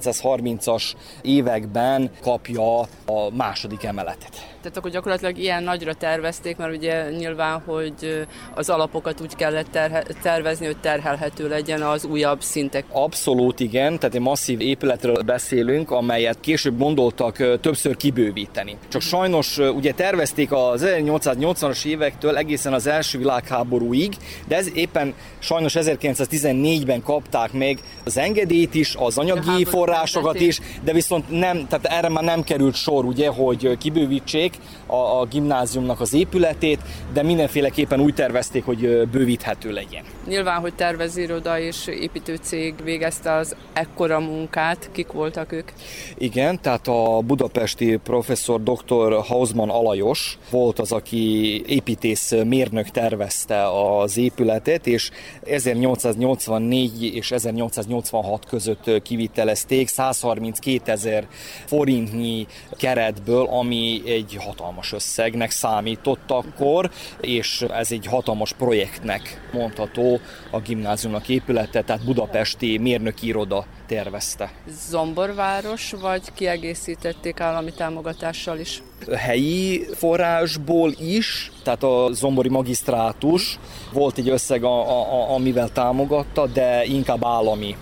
1930-as években kapja a második emeletet. Tehát akkor gyakorlatilag ilyen nagyra tervezték, mert ugye nyilván, hogy az alapokat úgy kellett terhe- tervezni, hogy terhelhető legyen az újabb szintek. Abszolút igen, tehát egy masszív épületről beszélünk, amelyet később gondoltak többször kibővíteni. Csak sajnos ugye tervezték az 1880-as évektől egészen az első világháborúig, de ez éppen sajnos 1914-ben kapták meg az engedélyt is, az anyagi forrásokat is, de viszont nem, tehát erre már nem került sor, ugye, hogy kibővítsék, a, a gimnáziumnak az épületét, de mindenféleképpen úgy tervezték, hogy bővíthető legyen. Nyilván, hogy tervezőiroda és építőcég végezte az ekkora munkát, kik voltak ők? Igen, tehát a budapesti professzor dr. Hausmann Alajos volt az, aki építész mérnök tervezte az épületet, és 1884 és 1886 között kivitelezték 132 ezer forintnyi keretből, ami egy hatalmas összegnek számított akkor, és ez egy hatalmas projektnek mondható a gimnáziumnak épülete, tehát budapesti mérnöki iroda tervezte. Zomborváros, vagy kiegészítették állami támogatással is? Helyi forrásból is, tehát a zombori magisztrátus volt egy összeg, a, a, amivel támogatta, de inkább állami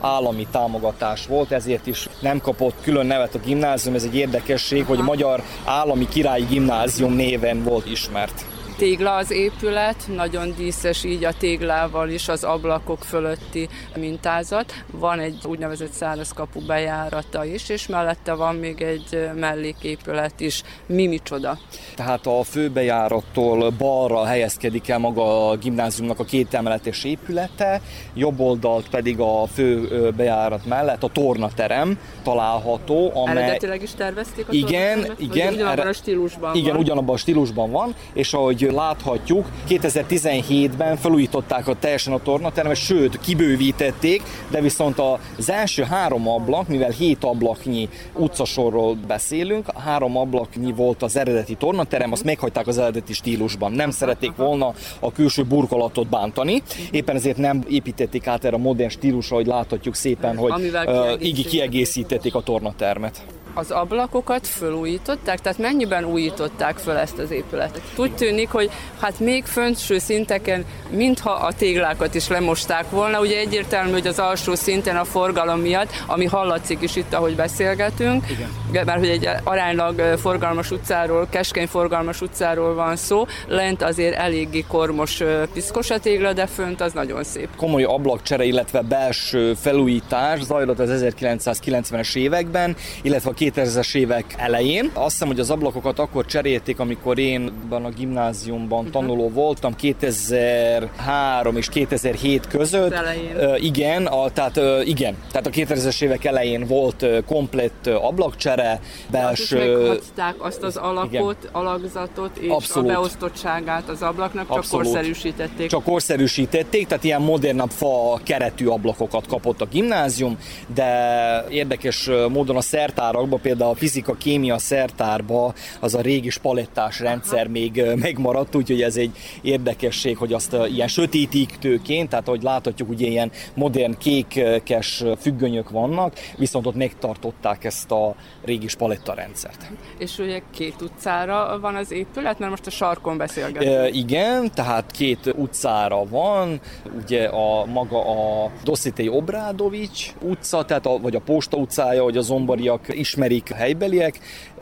állami támogatás volt, ezért is nem kapott külön nevet a gimnázium. Ez egy érdekesség, hogy a Magyar Állami Királyi Gimnázium néven volt ismert. Tégla az épület, nagyon díszes így a téglával is az ablakok fölötti mintázat. Van egy úgynevezett szárazkapu bejárata is, és mellette van még egy melléképület is. Mi micsoda? Tehát a főbejárattól balra helyezkedik el maga a gimnáziumnak a két emeletes épülete, jobb oldalt pedig a fő bejárat mellett a tornaterem található, amely... Eredetileg is tervezték a Igen, igen. Ugyanabban a stílusban Igen, van. ugyanabban a stílusban van, és ahogy láthatjuk, 2017-ben felújították a teljesen a tornateremet, sőt, kibővítették, de viszont az első három ablak, mivel hét ablaknyi utcasorról beszélünk, három ablaknyi volt az eredeti tornaterem, azt meghagyták az eredeti stílusban. Nem szerették volna a külső burkolatot bántani, éppen ezért nem építették át erre a modern stílusra, hogy láthatjuk szépen, hogy uh, így kiegészítették a tornatermet az ablakokat fölújították, tehát mennyiben újították föl ezt az épületet? Úgy tűnik, hogy hát még föntső szinteken, mintha a téglákat is lemosták volna, ugye egyértelmű, hogy az alsó szinten a forgalom miatt, ami hallatszik is itt, ahogy beszélgetünk, Igen. mert hogy egy aránylag forgalmas utcáról, keskeny forgalmas utcáról van szó, lent azért eléggé kormos piszkos a tégla, de fönt az nagyon szép. Komoly ablakcsere, illetve belső felújítás zajlott az 1990-es években, illetve a 2000-es évek elején. Azt hiszem, hogy az ablakokat akkor cserélték, amikor én a gimnáziumban uh-huh. tanuló voltam, 2003 és 2007 között. Uh, igen, a, tehát igen, tehát a 2000-es évek elején volt komplett ablakcsere, belső... Hát azt az alakot, igen. alakzatot és Abszolút. a beosztottságát az ablaknak, csak Abszolút. korszerűsítették. Csak korszerűsítették, tehát ilyen modernabb fa keretű ablakokat kapott a gimnázium, de érdekes módon a szertárak szakokban, például a fizika, kémia szertárba az a régi spalettás rendszer még megmaradt, úgyhogy ez egy érdekesség, hogy azt ilyen sötétítőként, tehát ahogy láthatjuk, ugye ilyen modern kékes függönyök vannak, viszont ott megtartották ezt a régi spaletta rendszert. És ugye két utcára van az épület, mert most a sarkon beszélgetünk. E, igen, tehát két utcára van, ugye a maga a Dosszitei Obrádovics utca, tehát a, vagy a Posta utcája, hogy a zombariak ismer ismerik helybeliek,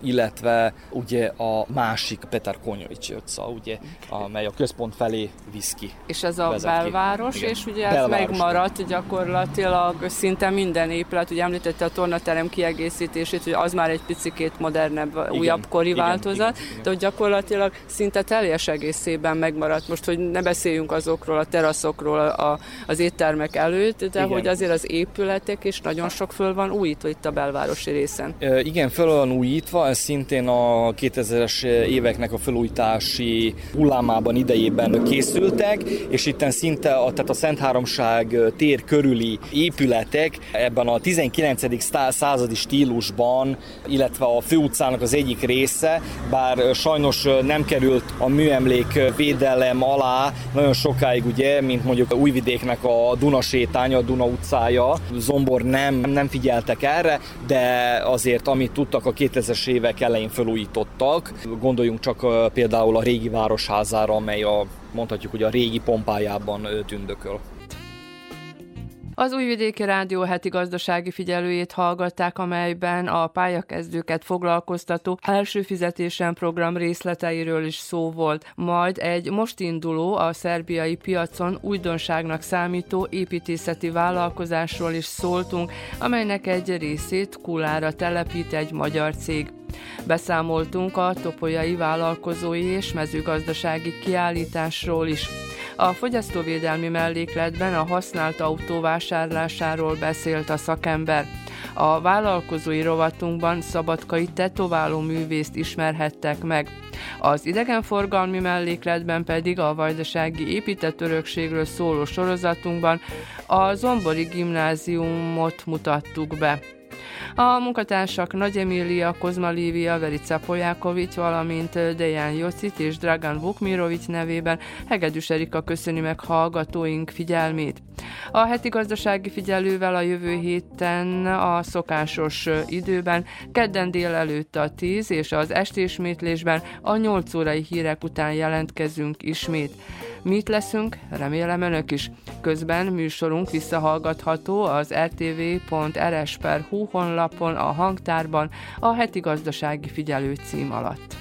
illetve ugye a másik Peter Konyovics utca, ugye, amely a központ felé visz ki. És ez a belváros, Igen. és ugye belváros. ez megmaradt gyakorlatilag szinte minden épület, ugye említette a tornaterem kiegészítését, hogy az már egy picikét modernebb, Igen. újabb kori Igen. változat, Igen. Igen. de hogy gyakorlatilag szinte teljes egészében megmaradt. Most, hogy ne beszéljünk azokról a teraszokról a, az éttermek előtt, de Igen. hogy azért az épületek is nagyon sok föl van újítva itt a belvárosi részen. E, igen, föl van újítva, ez szintén a 2000-es éveknek a felújítási hullámában idejében készültek, és itten szinte a, tehát a Szent Háromság tér körüli épületek ebben a 19. századi stílusban, illetve a főutcának az egyik része, bár sajnos nem került a műemlék védelem alá nagyon sokáig, ugye, mint mondjuk a Újvidéknek a Duna sétánya, a Duna utcája, Zombor nem, nem figyeltek erre, de azért amit tudtak a 2000-es évek elején felújítottak. Gondoljunk csak például a régi városházára, amely a, mondhatjuk, hogy a régi pompájában tündököl. Az Újvidéki Rádió heti gazdasági figyelőjét hallgatták, amelyben a pályakezdőket foglalkoztató első fizetésen program részleteiről is szó volt. Majd egy most induló, a szerbiai piacon újdonságnak számító építészeti vállalkozásról is szóltunk, amelynek egy részét Kulára telepít egy magyar cég. Beszámoltunk a topolyai vállalkozói és mezőgazdasági kiállításról is. A fogyasztóvédelmi mellékletben a használt autó vásárlásáról beszélt a szakember. A vállalkozói rovatunkban szabadkai tetováló művészt ismerhettek meg. Az idegenforgalmi mellékletben pedig a vajdasági épített örökségről szóló sorozatunkban a Zombori gimnáziumot mutattuk be. A munkatársak Nagy Emília, Kozma Lívia, Verica Polyákovics, valamint Dejan Jocit és Dragan Vukmirovics nevében Hegedűs Erika köszöni meg hallgatóink figyelmét. A heti gazdasági figyelővel a jövő héten a szokásos időben, kedden délelőtt a 10 és az estéismétlésben a 8 órai hírek után jelentkezünk ismét. Mi itt leszünk, remélem önök is. Közben műsorunk visszahallgatható az rtv.rs.hu honlapon, a hangtárban, a heti gazdasági figyelő cím alatt.